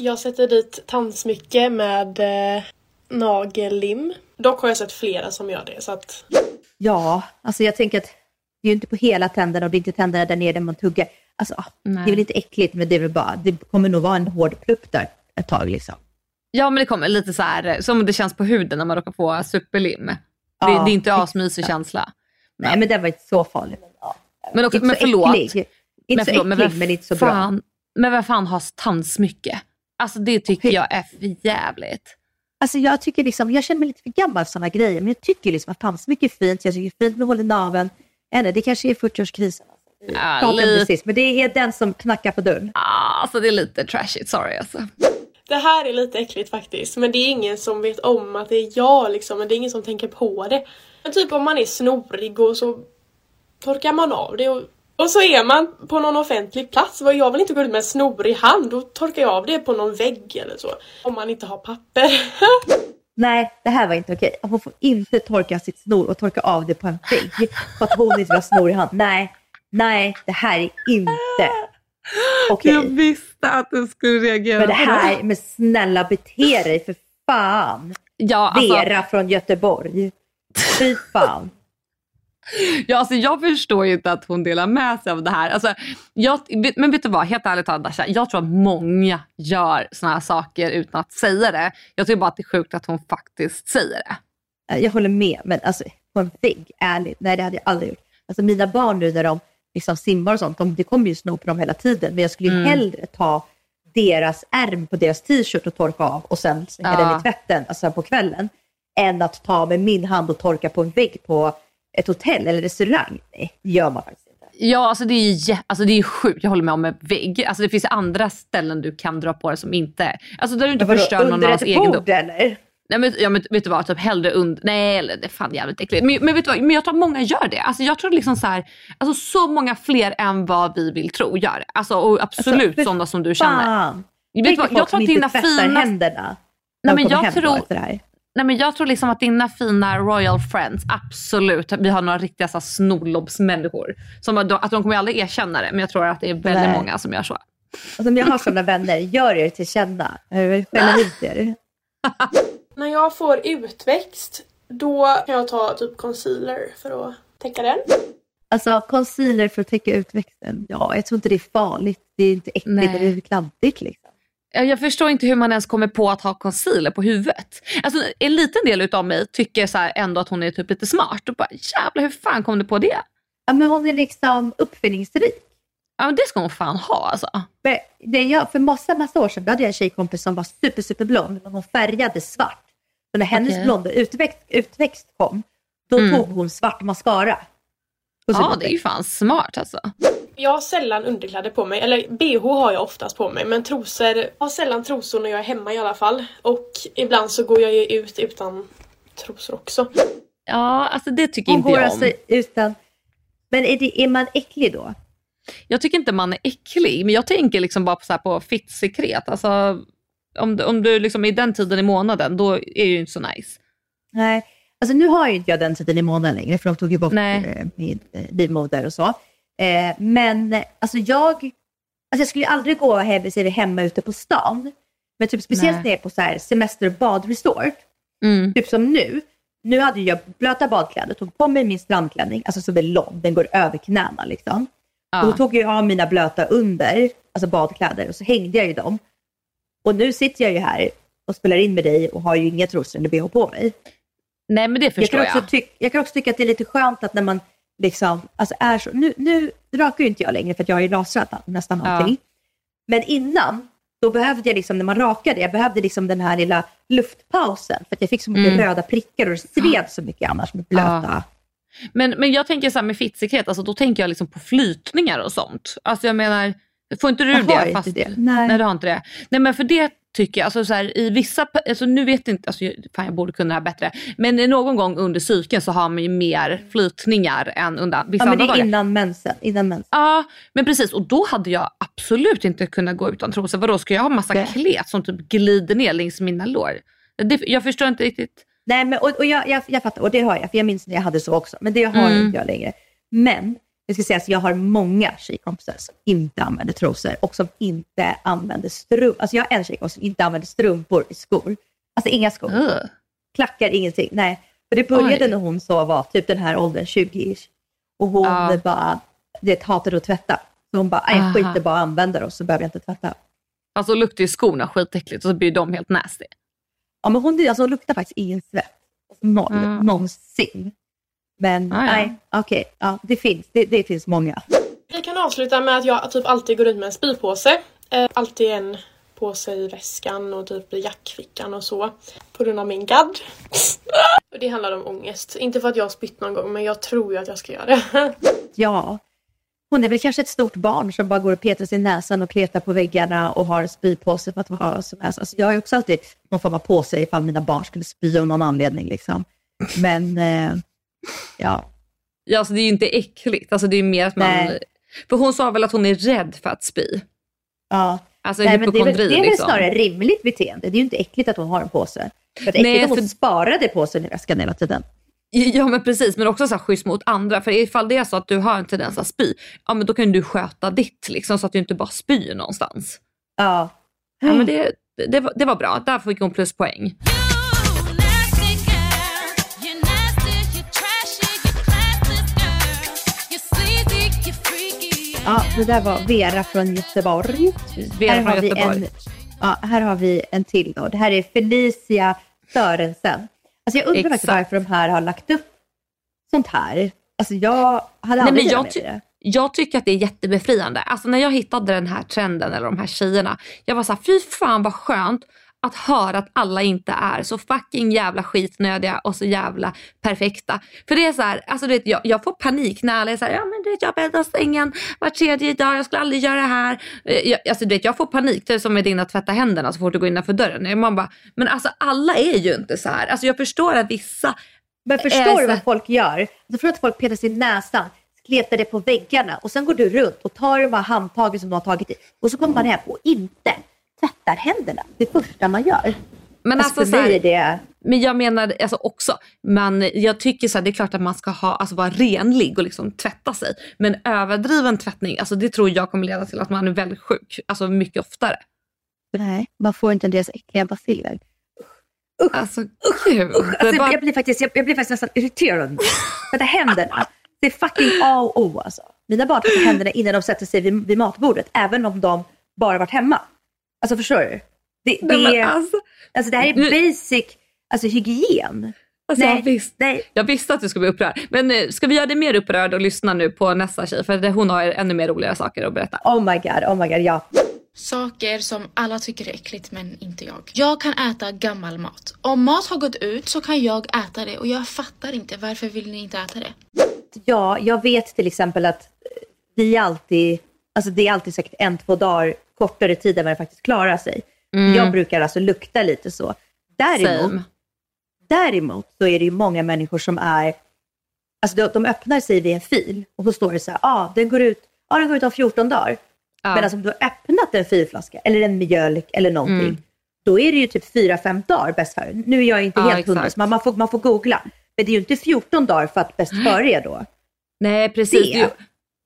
Jag sätter dit tandsmycke med eh, nagellim. Dock har jag sett flera som gör det så att Ja, alltså jag tänker att det är ju inte på hela tänderna och det är inte tänderna där nere där man tuggar. Alltså, det är väl inte äckligt, men det är väl bara, det kommer nog vara en hård plupp där ett tag liksom. Ja men det kommer lite så här som det känns på huden när man råkar få superlim. Det, Ja, det är inte asmysig känsla. Nej, men det var inte så farligt. Men, ja, Men, inte men så förlåt. äcklig. Inte så förlåt, äcklig, vem men, inte så bra. fan, Men vem fan har tandsmycke? Alltså det tycker jag är för jävligt. Alltså jag tycker liksom, jag känner mig lite för gammal för sådana grejer, men jag tycker liksom att tandsmycke är fint. Jag tycker det är fint med hål i naveln. Eller det kanske är 40-årskrisen. Ja, lite, precis, men det är den som knackar på dörren. ah, alltså det är lite trashigt, sorry alltså. Det här är lite äckligt faktiskt. Men det är ingen som vet om att det är jag liksom. Men det är ingen som tänker på det. Men typ om man är snorig och så torkar man av det. Och, och så är man på någon offentlig plats. Vad Jag vill inte gå ut med en snorig hand. Då torkar jag av det på någon vägg eller så. Om man inte har papper. Nej, det här var inte okej. Hon får inte torka sitt snor och torka av det på en vägg för att hon inte vill ha snor i hand. Nej, nej, det här är inte okej. Jag visste att du skulle reagera Men det här, men snälla bete dig för fan. Ja, alltså, Vera från Göteborg. Fy fan. Ja, alltså jag förstår ju inte att hon delar med sig av det här. Alltså, jag, men vet du vad, helt ärligt talat Dasha, jag tror att många gör såna här saker utan att säga det. Jag tycker bara att det är sjukt att hon faktiskt säger det. Jag håller med, men alltså på en vägg, ärligt, nej det hade jag aldrig gjort. Alltså mina barn nu när de liksom simmar och sånt, de, det kommer ju snor på dem hela tiden, men jag skulle ju Mm. hellre ta deras ärm på deras t-shirt och torka av och sen slänga Ja. den i tvätten, alltså på kvällen, än att ta med min hand och torka på en vägg på ett hotell eller restaurang. Nej, det gör man faktiskt inte. Ja, alltså det är ju alltså det är sjukt. Jag håller med om en vägg. Alltså det finns andra ställen du kan dra på det som inte... Alltså där du inte förstör någon under annans ett egendom. bord eller? Nej, men, ja, men vet du vad, typ hellre under... Nej, eller det är fan jävligt äckligt. Men, men vet du vad, men jag tror att många gör det. Alltså jag tror liksom så här, alltså så många fler än vad vi vill tro gör det. Alltså och absolut Alltså, sådana som du känner. Fan. Vet du vad, jag tror att dina fina... händerna Nej, men jag tror-. Nej, men jag tror liksom att dina fina royal friends, absolut, vi har några riktiga så snorlobbsmänniskor. Som att de, att de kommer aldrig erkänna det, men jag tror att det är väldigt Nej. många som gör så. Alltså, om jag har sådana vänner, gör er till känna. Eh, Skälla ut er. När jag får utväxt, då kan jag ta typ concealer för att täcka den. Alltså concealer för att täcka utväxten. Ja, jag tror inte det är farligt. Det är inte äckligt, Nej. det är kladdigt liksom. Ja, Jag förstår inte hur man ens kommer på att ha concealer på huvudet. Alltså, en liten del utav mig tycker så ändå att hon är typ lite smart. Och bara, jävlar hur fan kom du på det? Ja, men hon är liksom uppfinningsrik. Ja, men det ska hon fan ha alltså. Men det jag, för massa, massa år sedan hade jag en tjejkompis som var super, super blond, men hon färgade svart. Så när hennes Okej. blonda utväxt, utväxt kom, då Mm. tog hon svart mascara. Ja, det är ju fan smart alltså. Jag har sällan underkläder på mig, eller bh har jag oftast på mig men trosor, jag har sällan trosor när jag är hemma i alla fall. Och ibland så går jag ju ut utan trosor också. Ja, alltså det tycker Hon inte går jag om. alltså utan... Men är, det, är man äcklig då? Jag tycker inte man är äcklig, men jag tänker liksom bara på, så här på fittsekret. Alltså, om, du- om du liksom är i den tiden i månaden, då är det ju inte så nice. Nej, alltså nu har ju inte jag den tiden i månaden längre, för de tog ju bort Nej. eh, min eh, livmoder och så. Eh, men alltså jag, alltså jag skulle aldrig gå hem, ser det hemma ute på stan. Men typ speciellt Nej. när jag är på så här semester och badresort, Mm. typ som nu. Nu hade jag blöta badkläder, tog på mig min strandklänning, alltså som är lång, den går över knäna liksom. Ja. Och då tog jag av mina blöta under, alltså badkläder, och så hängde jag ju dem. Och nu sitter jag ju här och spelar in med dig och har ju inga trosor eller bh på mig. Nej, men det Jag förstår kan, jag. också jag kan också tycka att det är lite skönt att när man liksom, alltså är så, nu, nu rakar ju inte jag längre för att jag har ju lasrat nästan Ja. allting. Men innan, då behövde jag liksom, när man rakade, jag behövde liksom den här lilla luftpausen för att jag fick så mycket Mm. röda prickar och det sved så mycket annars med blöta. Men, men jag tänker så här med fittsekret, alltså, då tänker jag liksom på flytningar och sånt. Alltså jag menar, får inte du Jag har det? inte det. Nej. Nej, du har inte det. Nej, men för det tycker jag, alltså så här, i vissa, alltså nu vet jag inte, alltså, fan jag borde kunna det här bättre. Men någon gång under cykeln så har man ju mer flytningar än under vissa Ja, men andra det är dagar. innan mensen. Innan mensen. Ja, men precis. Och då hade jag absolut inte kunnat gå utan trosor. Vadå, ska jag ha massa klet som typ glider ner längs mina lår? Det, jag förstår inte riktigt. Nej, men, och, och jag, jag, jag fattar, och det har jag, för jag minns när jag hade så också, men det har Mm. inte jag längre. Men jag ska säga att jag har många tjejkompisar som inte använder trosor och som inte använder strumpor. Alltså jag har en tjejkompis som inte använder strumpor i skor. Alltså inga skor. Ugh. Klackar, ingenting. Nej. För det började Oj. när hon så var typ den här åldern, 20-ish. Och hon Ja. bara, det hatade att tvätta. Så hon bara, "Nej, jag skiter bara använda dem så behöver jag inte tvätta. Alltså luktar ju skorna skitäckligt och så blir de helt nasty. Ja, men hon, alltså, hon luktar faktiskt ingen svett. Alltså, Noll, Mm. någonsin. Men Ah, ja. nej, okej. Ja, det finns. Det, det finns många. Vi kan avsluta med att jag typ alltid går runt med en spypåse. Eh, alltid en påse i väskan och typ i jackfickan och så. På grund av min gadd. och det handlar om ångest. Inte för att jag har spytt någon gång men jag tror ju att jag ska göra det. Ja, hon är väl kanske ett stort barn som bara går och petar sig i näsan och kletar på väggarna och har spypåse för att vara som helst. Alltså, jag har ju också alltid någon form av påse ifall mina barn skulle spy av någon anledning. Liksom. Men eh, ja, Ja, alltså det är ju inte äckligt. Alltså det är mer att man... Nej. För hon sa väl att hon är rädd för att spy. ja. Alltså Nej, men det är väl, det är väl liksom. snarare rimligt beteende. Det är ju inte äckligt att hon har en påse. För Nej, äckligt för- hon sparade påsen i väskan hela tiden. Ja men precis, men också så här schysst mot andra. För ifall det är så att du har en tendens att spy, ja men då kan du sköta ditt liksom så att du inte bara spyr någonstans. Ja. Ja, men det, det, var, det var bra, där fick hon pluspoäng. Ja, det där var Vera från Göteborg. Vera här, från har vi Göteborg. en, ja, här har vi en till då. Det här är Felicia Sörensen. Alltså jag undrar Exakt. varför de här har lagt upp sånt här. Alltså jag hade Nej, aldrig men velat jag, med det. ty- jag tycker att det är jättebefriande. Alltså när jag hittade den här trenden eller de här tjejerna, jag var så här, fy fan vad skönt att höra att alla inte är så fucking jävla skitnödiga och så jävla perfekta. För det är så här, alltså du vet, jag, jag får panik när alla är så här, ja men du vet jag bäddar sängen var tredje dag, jag skulle aldrig göra det här. Eh, Jag, alltså du vet, jag får panik, det är som med din att tvätta händerna så fort du går innanför dörren. Man bara, men alltså alla är ju inte så här. Alltså jag förstår att vissa Men förstår så- du vad folk gör? Jag tror att folk petar sig i näsan, kletar det på väggarna och sen går du runt och tar de här handtagen som du har tagit i och så kommer man hem och inte tvättar händerna. Det första man gör. Men Alltså, alltså, så här, det... Men jag menar alltså också, man, jag tycker så här, det är klart att man ska ha, alltså vara renlig och liksom tvätta sig. Men överdriven tvättning, alltså det tror jag kommer leda till att man är väldigt sjuk. Alltså mycket oftare. Nej, man får inte deras äckliga baciller. Alltså gud. Är Alltså, bara, jag, blir faktiskt, jag, jag blir faktiskt nästan irriterad. Tvätta händerna. Det är fucking A och O alltså. Mina barn tvättar händerna innan de sätter sig vid, vid matbordet, även om de bara varit hemma. Alltså förstår du? Det, det, Nej, alltså, alltså, det här är nu- basic alltså, hygien. alltså, nej, jag, visst, nej. jag visste att du skulle bli upprörd. Men eh, ska vi göra dig mer upprörd och lyssna nu på nästa tjej? För det, hon har ännu mer roliga saker att berätta. Oh my god, oh my god, ja. Saker som alla tycker är äckligt men inte jag. Jag kan äta gammal mat. Om mat har gått ut så kan jag äta det och jag fattar inte varför vill ni inte äta det? Ja, jag vet till exempel att eh, vi alltid, alltså det är alltid säkert en, två dagar kortare tid än vad det faktiskt klarar sig. Jag brukar alltså lukta lite så. Däremot, Same. däremot så är det ju många människor som är, alltså de, de öppnar sig vid en fil och så står det så här, ah, den går ut, ah, den går ut om 14 dagar. Ja. Men alltså om du har öppnat en filflaska eller en mjölk eller någonting, Mm. då är det ju typ 4-5 dagar bäst före. Nu är jag inte Ja, helt hundra, man, man, får, man får googla. Men det är ju inte 14 dagar för att bäst före är då. Nej precis. Det.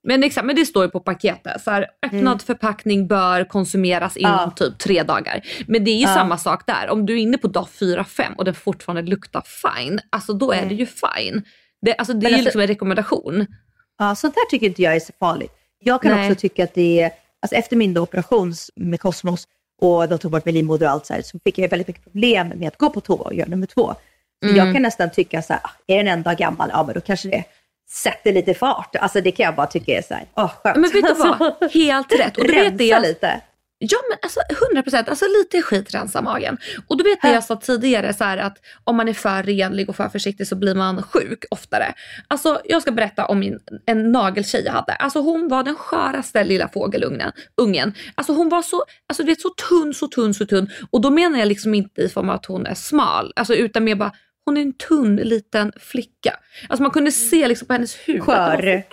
Är Men, exakt, men det står ju på paketet. Så här, öppnad förpackning bör konsumeras inom Mm. Ja. typ tre dagar. Men det är ju Ja. samma sak där. Om du är inne på dag 4-5 och den fortfarande luktar fine, alltså då är det ju fine. Det, alltså, det Men är ju alltså- liksom en rekommendation. Ja, sånt här tycker inte jag är så farligt. Jag kan Nej. också tycka att det är, alltså efter min operation med Cosmos och de tog bort min livmoder och allt så här, så fick jag väldigt mycket problem med att gå på toa och göra nummer två. Mm. jag kan nästan tycka så här, ah, är den en dag gammal, ja men då kanske det sätter lite fart. Alltså det kan jag bara tycka är så här, åh skönt. Men vet du vad? Helt rätt. Och du vet det rensa jag, lite. Ja men alltså 100% alltså lite skit rensar magen. Och du vet det jag sa tidigare så här att om man är för renlig och för försiktig så blir man sjuk oftare. Alltså jag ska berätta om min, en nageltjej jag hade. Alltså hon var den sköraste lilla fågelungen. Ungen. Alltså hon var så, alltså du vet så tunn, så tunn, så tunn. Och då menar jag liksom inte i form av att hon är smal. Alltså utan mer bara hon är en tunn liten flicka. Alltså man kunde se liksom på hennes hud. Skör.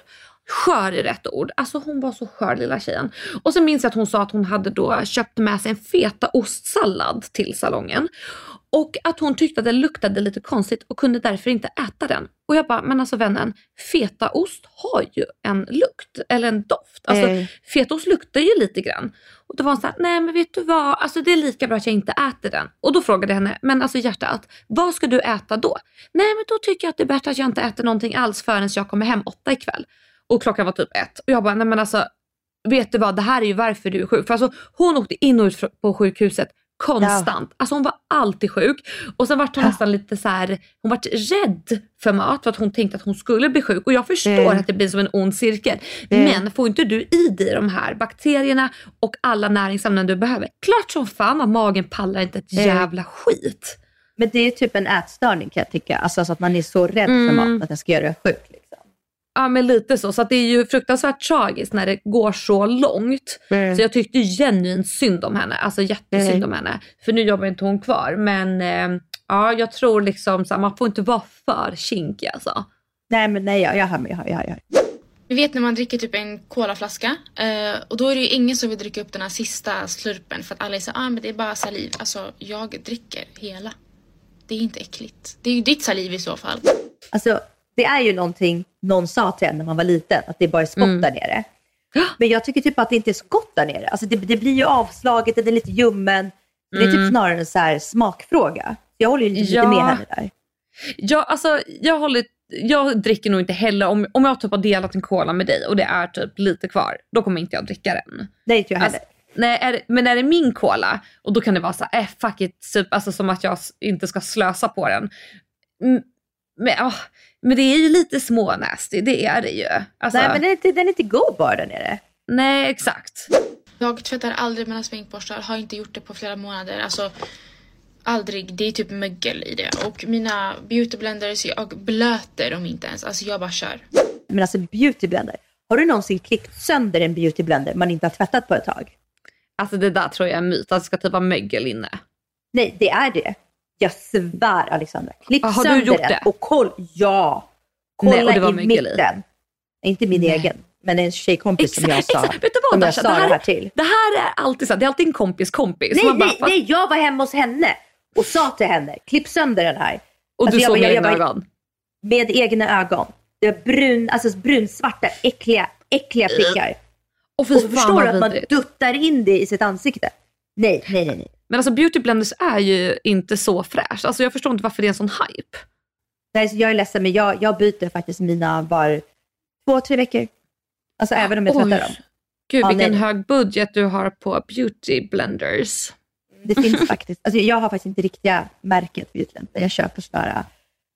Skör är rätt ord. Alltså hon var så skör lilla tjejen. Och så minns jag att hon sa att hon hade då köpt med sig en fetaostsallad till salongen. Och att hon tyckte att det luktade lite konstigt och kunde därför inte äta den. Och jag bara, men alltså vännen, fetaost har ju en lukt eller en doft. Alltså Eh. fetaost luktar ju lite grann. Och då var hon såhär, nej men vet du vad, alltså det är lika bra att jag inte äter den. Och då frågade jag henne, men alltså hjärtat, vad ska du äta då? Nej men då tycker jag att det är bättre att jag inte äter någonting alls förrän jag kommer hem åtta ikväll. Och klockan var typ ett. Och jag bara, nej men alltså, vet du vad, det här är ju varför du är sjuk. För alltså hon åkte in och ut på sjukhuset konstant. Alltså hon var alltid sjuk. Och sen vart hon nästan lite så här, hon vart rädd för mat för att hon tänkte att hon skulle bli sjuk. Och jag förstår Mm. att det blir som en ond cirkel. Mm. Men får inte du i dig de här bakterierna och alla näringsämnen du behöver, klart som fan att magen pallar inte ett Mm. jävla skit. Men det är typ en ätstörning kan jag tycka. Alltså så att man är så rädd för Mm. mat att den ska göra en sjuk. Ja men lite så. Så att det är ju fruktansvärt tragiskt när det går så långt. Mm. Så jag tyckte genuint synd om henne. Alltså jättesynd Mm. om henne. För nu jobbar inte hon kvar. Men eh, ja jag tror liksom så här, man får inte vara för kinkig alltså. Nej, men nej, jag, jag hör mig. Jag, jag. Vi vet när man dricker typ en colaflaska eh, och då är det ju ingen som vill dricka upp den här sista slurpen för att alla är så ah, men det är bara saliv. Alltså jag dricker hela. Det är inte äckligt. Det är ju ditt saliv i så fall. Alltså, det är ju någonting någon sa till en när man var liten, att det bara är skott Mm. där nere. Men jag tycker typ att det inte är så gott där nere. Alltså det, det blir ju avslaget, det är lite ljummen. Det är typ Mm. snarare en så här smakfråga. Jag håller ju lite, Ja. lite med henne där. Jag, alltså, jag, håller, jag dricker nog inte heller, om, om jag typ har delat en cola med dig och det är typ lite kvar, då kommer inte jag dricka den. Nej, inte jag heller. Alltså, nej, är, men är det min cola och då kan det vara så här, eh, fuck it, typ, alltså som att jag inte ska slösa på den. Mm, men, ah, men det är ju lite smånasty, det är det ju. Alltså, Nej, men den är, inte, den är inte god bara där nere. nej exakt. Jag tvättar aldrig mina sminkborstar, har inte gjort det på flera månader. Alltså aldrig. Det är typ mögel i det. Och mina beautyblenders, jag blöter dem inte ens. Alltså jag bara kör. Men alltså beautyblender. Har du någonsin klippt sönder en beautyblender man inte har tvättat på ett tag? Alltså det där tror jag är en myt, att det ska typ vara mögel inne. Nej, det är det. Jag svär Alexandra. Klipp Ah, har du gjort den det? och kolla. Ja. Kolla Nej, och det var i mitten. Inte min egen, men en tjejkompis som jag sa. exakt. Vet du vad som jag Dasha, sa det det här, här till. det här är alltid så, här, det är alltid en kompis kompis. Nej, Man bara, nej, nej, jag var hemma hos henne och sa till henne, klipp sönder den här. Och Alltså, du såg med egna ögon. Med egna ögon. Det brun, alltså brunsvarta, äckliga, äckliga prickar. Och fy Och förstår du att man duttar in det i sitt ansikte? Nej, nej, nej. nej. Men alltså beauty blenders är ju inte så fräscht. Alltså jag förstår inte varför det är en sån hype. nej så jag är ledsen, men jag, jag byter faktiskt mina var två, tre veckor. Alltså även om jag Oj. tvättar dem. Gud Ja, vilken nej. hög budget du har på beauty blenders. Det finns faktiskt, alltså jag har faktiskt inte riktiga märket Beautyblender. Jag köper sådär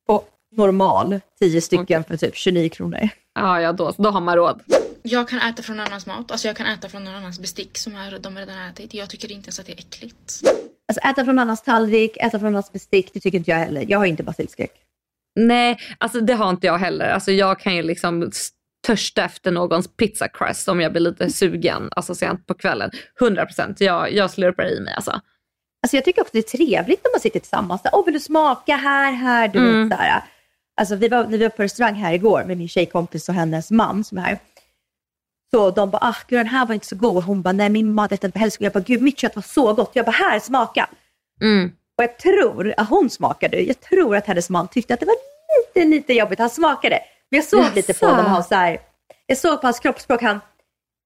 på normal, 10 stycken för typ 29 kronor. Ja, ja då, då har man råd. Jag kan äta från någon annans mat. Alltså jag kan äta från någon annans bestick som är, de redan har ätit. Jag tycker inte ens att det är äckligt. Alltså äta från annans tallrik, äta från annans bestick, det tycker inte jag heller. Jag har inte basilskräck. Nej, alltså det har inte jag heller. Alltså jag kan ju liksom törsta efter någons pizza crust om jag blir lite sugen, alltså sent på kvällen. 100 procent, jag, jag slurpar i mig alltså. Alltså jag tycker också det är trevligt när man sitter tillsammans. Åh, vill du smaka här, här, du Mm. vet sådär. Alltså vi var, vi var på restaurang här igår med min tjejkompis och hennes man som är här. Så de bara, ah gud den här var inte så god. Hon bara, nej min mat äter inte på hälsokostnad. Jag bara, gud mitt kött var så gott. Jag bara, här smaka. Mm. Och jag tror att hon smakade, jag tror att hennes man tyckte att det var lite, lite jobbigt. Han smakade. Men jag såg lite på honom, han så här, jag såg på hans kroppsspråk, han,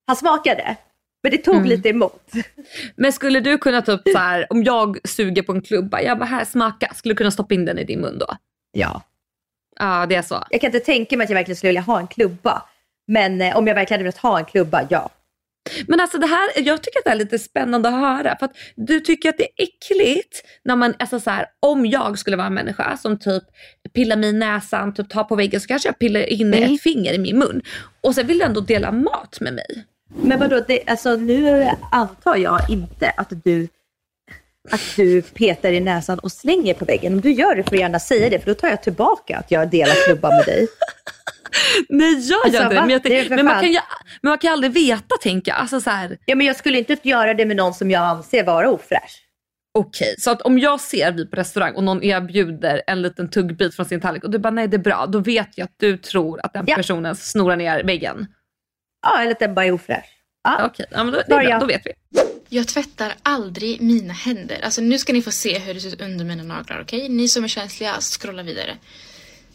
han smakade. Men det tog Mm. lite emot. Men skulle du kunna typ så här, om jag suger på en klubba, jag bara här smaka, skulle du kunna stoppa in den i din mun då? Ja. Ja, det är så. Jag kan inte tänka mig att jag verkligen skulle vilja ha en klubba. Men eh, om jag verkligen hade velat ha en klubba, ja. Men alltså det här, jag tycker att det är lite spännande att höra. För att du tycker att det är äckligt när man, alltså så här, om jag skulle vara en människa som typ pillar mig i näsan, typ tar på väggen så kanske jag pillar in Mm. ett finger i min mun. Och sen vill du ändå dela mat med mig. Men vadå, det, alltså, nu antar jag inte att du, att du petar i näsan och slänger på väggen. Om du gör det får du gärna säga det, för då tar jag tillbaka att jag delar klubba med dig. Nej jag Alltså, gör inte det. Men, jag tänk, men, man kan ju, men man kan aldrig veta tänker jag. Alltså så här, Ja, men jag skulle inte göra det med någon som jag anser vara ofräsch. Okej, så att om jag ser vi på restaurang och någon erbjuder en liten tuggbit från sin tallrik och du bara nej det är bra, då vet jag att du tror att den Ja. personen snorar ner väggen. Ja, eller att den bara är ofräsch. Ja. Okej, ja, men då, det är bra, då vet vi. Jag tvättar aldrig mina händer. Alltså nu ska ni få se hur det ser ut under mina naglar, okej? Ni som är känsliga, scrolla vidare.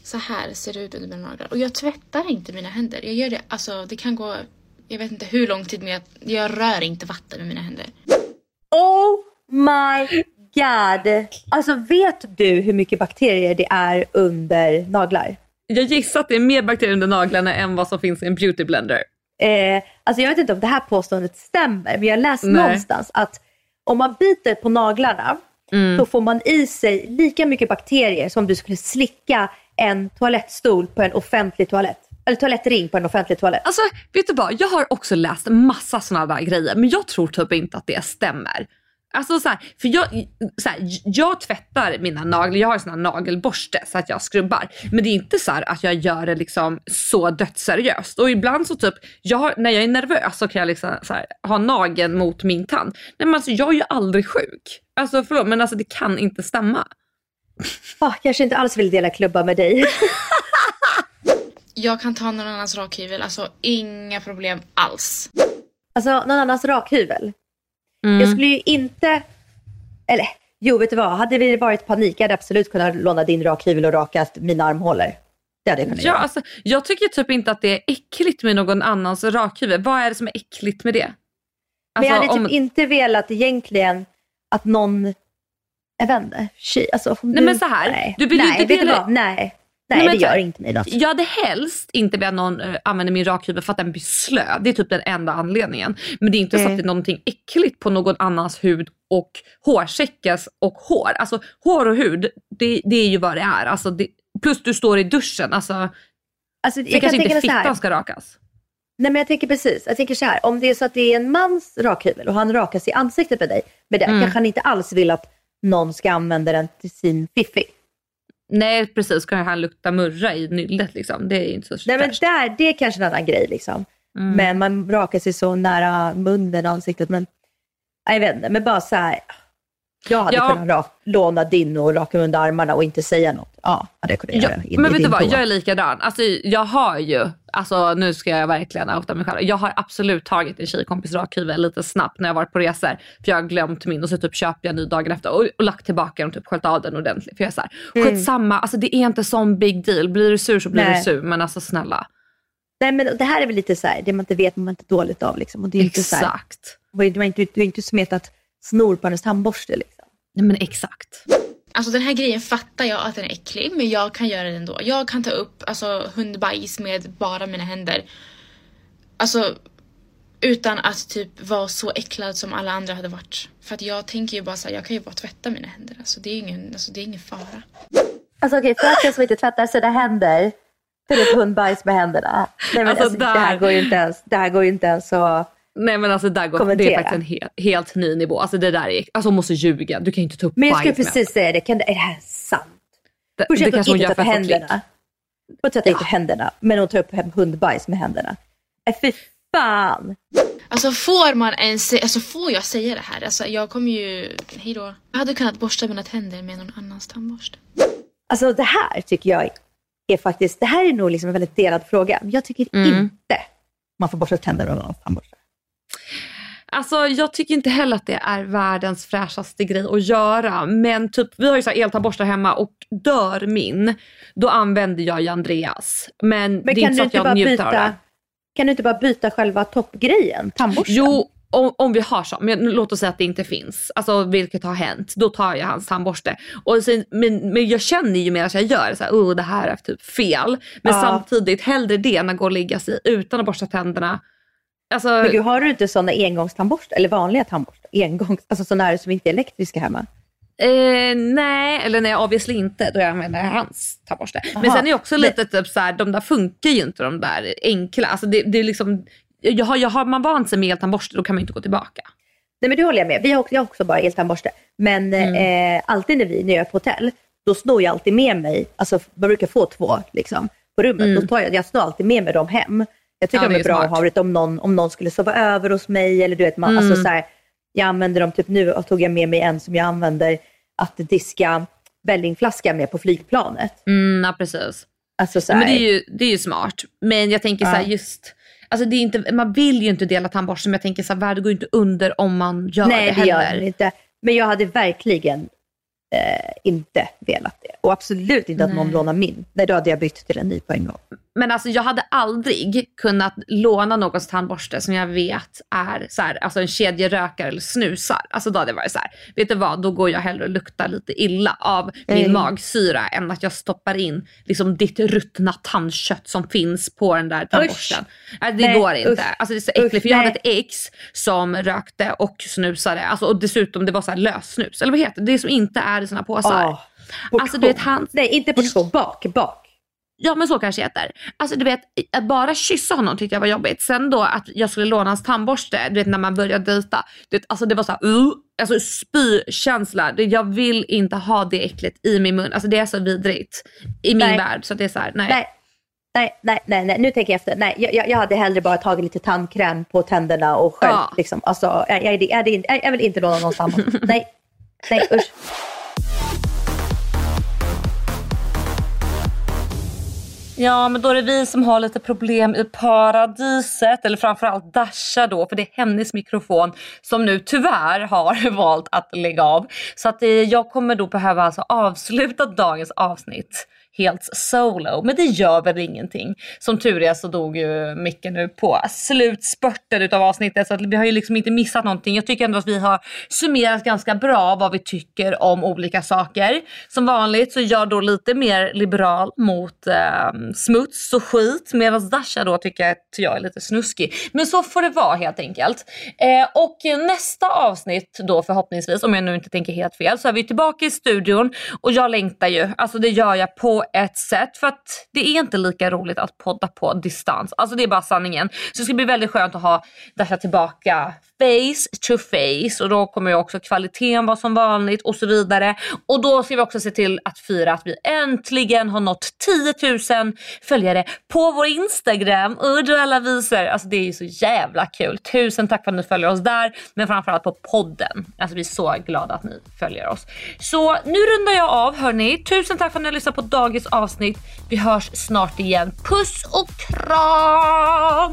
Så här ser det ut under mina naglar. Och jag tvättar inte mina händer. Jag gör det, alltså det kan gå, jag vet inte hur lång tid men jag, jag rör inte vatten med mina händer. Oh my god! Alltså vet du hur mycket bakterier det är under naglar? Jag gissar att det är mer bakterier under naglarna än vad som finns i en beauty blender. Eh, alltså jag vet inte om det här påståendet stämmer, men jag har läst Nej. någonstans att om man biter på naglarna Mm. så får man i sig lika mycket bakterier som du skulle slicka en toalettstol på en offentlig toalett. Eller toalettring på en offentlig toalett. Alltså vet du vad, jag har också läst massa sådana där grejer men jag tror typ inte att det stämmer. Alltså så här, för jag, så här, jag tvättar mina naglar, jag har en sån här nagelborste så att jag skrubbar. Men det är inte så här att jag gör det liksom så dödsseriöst. Och ibland så typ, jag, när jag är nervös så kan jag liksom så här, ha nageln mot min tand. Nej men alltså jag är ju aldrig sjuk. Alltså förlåt men alltså det kan inte stämma. Ah, kanske inte alls vill dela klubba med dig. Jag kan ta någon annans rakhyvel, alltså inga problem alls. Alltså någon annans rakhyvel. Mm. Jag skulle ju inte, eller jo vet du vad, hade vi varit panik jag hade absolut kunnat låna din rakhyvel och rakat mina armhålor. Det hade jag kunnat Ja, göra. alltså, jag tycker typ inte att det är äckligt med någon annans rakhyvel. Vad är det som är äckligt med det? Men jag Alltså, hade typ inte velat egentligen att någon, jag vet inte, tjej, alltså Nej, du, men så här, nej, du vill ju nej, inte dela- nej, nej, Nej, det så gör inte mig något. Jag hade helst inte velat någon uh, använda min rakhyvel för att den blir slö. Det är typ den enda anledningen. Men det är inte så Mm. att det är någonting äckligt på någon annans hud och hårsäckes och hår. Alltså hår och hud, det, det är ju vad det är. Alltså, det, plus du står i duschen. Alltså, Alltså, det kanske inte tänka så här. fittan ska rakas. Nej men jag tänker precis, jag tänker så här, om det är så att det är en mans rakhyvel och han rakar sig i ansiktet med dig, med det Mm. kanske han inte alls vill att någon ska använda den till sin fiffi. Nej precis, kan han lukta murra i nyllet liksom. Det är ju inte så Nej men där, det är kanske en annan grej liksom. Mm. Men man rakar sig så nära munnen och ansiktet. Men jag vet inte, men bara så här. Jag hade Ja. kunnat ra- låna din och raka under armarna och inte säga något. Ja, hade jag kunnat Ja, göra. men vet du vad, jag är likadan. Alltså, jag har ju, alltså, nu ska jag verkligen outa mig själv. Jag har absolut tagit en tjejkompis rakhyvel lite snabbt när jag varit på resor. För jag har glömt min och så typ köper jag en ny dagen efter och, och lagt tillbaka den och typ sköljt av den ordentligt. För jag är såhär, Mm. skitsamma, alltså, det är inte sån big deal. Blir du sur så blir Nej. du sur. Men alltså snälla. Nej men det här är väl lite så här, det man inte vet man inte dåligt av liksom. Och det är inte så här, Exakt. du har inte, du har inte smetat snor på hennes tandborste liksom. Nej men exakt. Alltså den här grejen fattar jag att den är äcklig men jag kan göra det ändå. Jag kan ta upp alltså, hundbajs med bara mina händer. Alltså utan att typ vara så äcklad som alla andra hade varit. För att jag tänker ju bara så här, jag kan ju bara tvätta mina händer. Alltså det är ingen, alltså, det är ingen fara. Alltså okej, för den som inte tvättar sina händer, tar upp hundbajs med händerna. Nej, men Alltså, alltså, Det här där- går ju inte ens, det här går ju inte ens att... Nej men alltså där går, det är faktiskt en helt, helt ny nivå. Alltså det där är, alltså hon måste ljuga. Du kan ju inte ta upp Men jag skulle med precis säga det, kan det, är det här sant? Det, Först det att hon kanske hon inte klick. händerna. Hon tvättar inte händerna, men hon tar upp hundbajs med händerna. Nej fy fan! Alltså får man ens, alltså får jag säga det här? Alltså jag kommer ju, hejdå. Jag hade kunnat borsta mina tänder med någon annans tandborste. Alltså det här tycker jag är faktiskt, det här är nog liksom en väldigt delad fråga. Jag tycker Mm. inte man får borsta tänderna med någon tandborste. Alltså jag tycker inte heller att det är världens fräschaste grej att göra. Men typ, vi har ju så här eltandborstar hemma och dör min, då använder jag ju Andreas. Men, Men det är inte så att jag njuter av det. kan du inte bara byta själva toppgrejen, tandborsten? Jo, om, om vi har så. Men låt oss säga att det inte finns. Alltså vilket har hänt. Då tar jag hans tandborste. Och sen, men, men jag känner ju mer att jag gör så här, oh, det här är typ fel. Men Ja. samtidigt hellre det än att gå och lägga sig utan att borsta tänderna. Alltså, Men gud, har du inte sådana engångstandborstar, eller vanliga tandborstar? Engångs, alltså sådana här som inte är elektriska hemma? Eh, nej, eller nej obviously inte då jag använder hans tandborste. Men sen är det också lite typ så här, de där funkar ju inte de där enkla. Alltså det, det är liksom, jag har, jag har man vant sig med eltandborste då kan man inte gå tillbaka. Nej men det håller jag med. Vi har också, jag har också bara eltandborste. Men Mm. eh, alltid när vi när jag är på hotell, då snor jag alltid med mig, alltså man brukar få två liksom, på rummet. Då tar jag, jag snor alltid med mig dem hem. Jag tycker. Ja, de det är är bra smart. att ha det om någon, om någon skulle sova över hos mig. Eller du vet, man, Mm. alltså, så här, jag använder dem, typ nu tog jag med mig en som jag använder att diska vällingflaska med på flygplanet. Mm, ja, precis. Alltså, så Ja, här, men det är, ju, det är ju smart. Men jag tänker så här Ja. just, alltså det är inte, man vill ju inte dela tandborste men jag tänker så här, världen går inte under om man gör Nej, det det gör heller. den inte. Men jag hade verkligen eh, inte velat det. Och absolut inte att någon Nej. lånar min. Nej, då hade jag bytt till en ny på en gång. Men alltså jag hade aldrig kunnat låna någons tandborste som jag vet är så här, alltså en kedjerökare eller snusar. Alltså då hade det varit så här, vet du vad, då går jag hellre och luktar lite illa av min Mm. magsyra än att jag stoppar in liksom ditt ruttna tandkött som finns på den där tandborsten. Nej, det Nej, går inte. usch. Alltså det är så äckligt. Usch, för jag hade nej. ett ex som rökte och snusade. Alltså, och dessutom det var så här lössnus. Eller vad heter det? Det som inte är i såna påsar. Ah, portion. Alltså du vet han, Nej, inte portion. Bak, bak. Ja men så kanske det heter. Alltså du vet, att bara kyssa honom tyckte jag var jobbigt. Sen då att jag skulle låna hans tandborste, du vet när man började dejta. Du vet, alltså det var såhär, uh, alltså spykänsla. Jag vill inte ha det äckligt i min mun. Alltså det är så vidrigt i min Nej. värld. Så det är såhär, nej. Nej, nej, nej, nej, nej. nu tänker jag efter. Nej, jag, jag jag hade hellre bara tagit lite tandkräm på tänderna och själv Ja. liksom. Alltså, jag, jag, jag, jag, jag vill inte låna någon samma. nej, nej usch. Ja, men då är det vi som har lite problem i paradiset. Eller framförallt Dasha då, för det är hennes mikrofon som nu tyvärr har valt att lägga av. Så att eh, jag kommer då behöva alltså avsluta dagens avsnitt helt solo. Men det gör väl ingenting. Som tur är så dog ju Micke nu på slutspurten utav avsnittet så att vi har ju liksom inte missat någonting. Jag tycker ändå att vi har summerat ganska bra vad vi tycker om olika saker. Som vanligt så är jag då lite mer liberal mot eh, smuts och skit medan Dasha då tycker att jag är lite snuskig. Men så får det vara helt enkelt. Eh, och nästa avsnitt då förhoppningsvis, om jag nu inte tänker helt fel, så är vi tillbaka i studion och jag längtar ju. Alltså det gör jag på ett sätt för att det är inte lika roligt att podda på distans. Alltså det är bara sanningen. Så det ska bli väldigt skönt att ha Dasha tillbaka face to face och då kommer ju också kvaliteten vara som vanligt och så vidare. Och då ska vi också se till att fira att vi äntligen har nått 10 000 följare på vår Instagram. Och du alla visar. Alltså det är ju så jävla kul. Tusen tack för att ni följer oss där. Men framförallt på podden. Alltså vi är så glada att ni följer oss. Så nu rundar jag av hörni. Tusen tack för att ni har lyssnat på dagens avsnitt. Vi hörs snart igen. Puss och kram!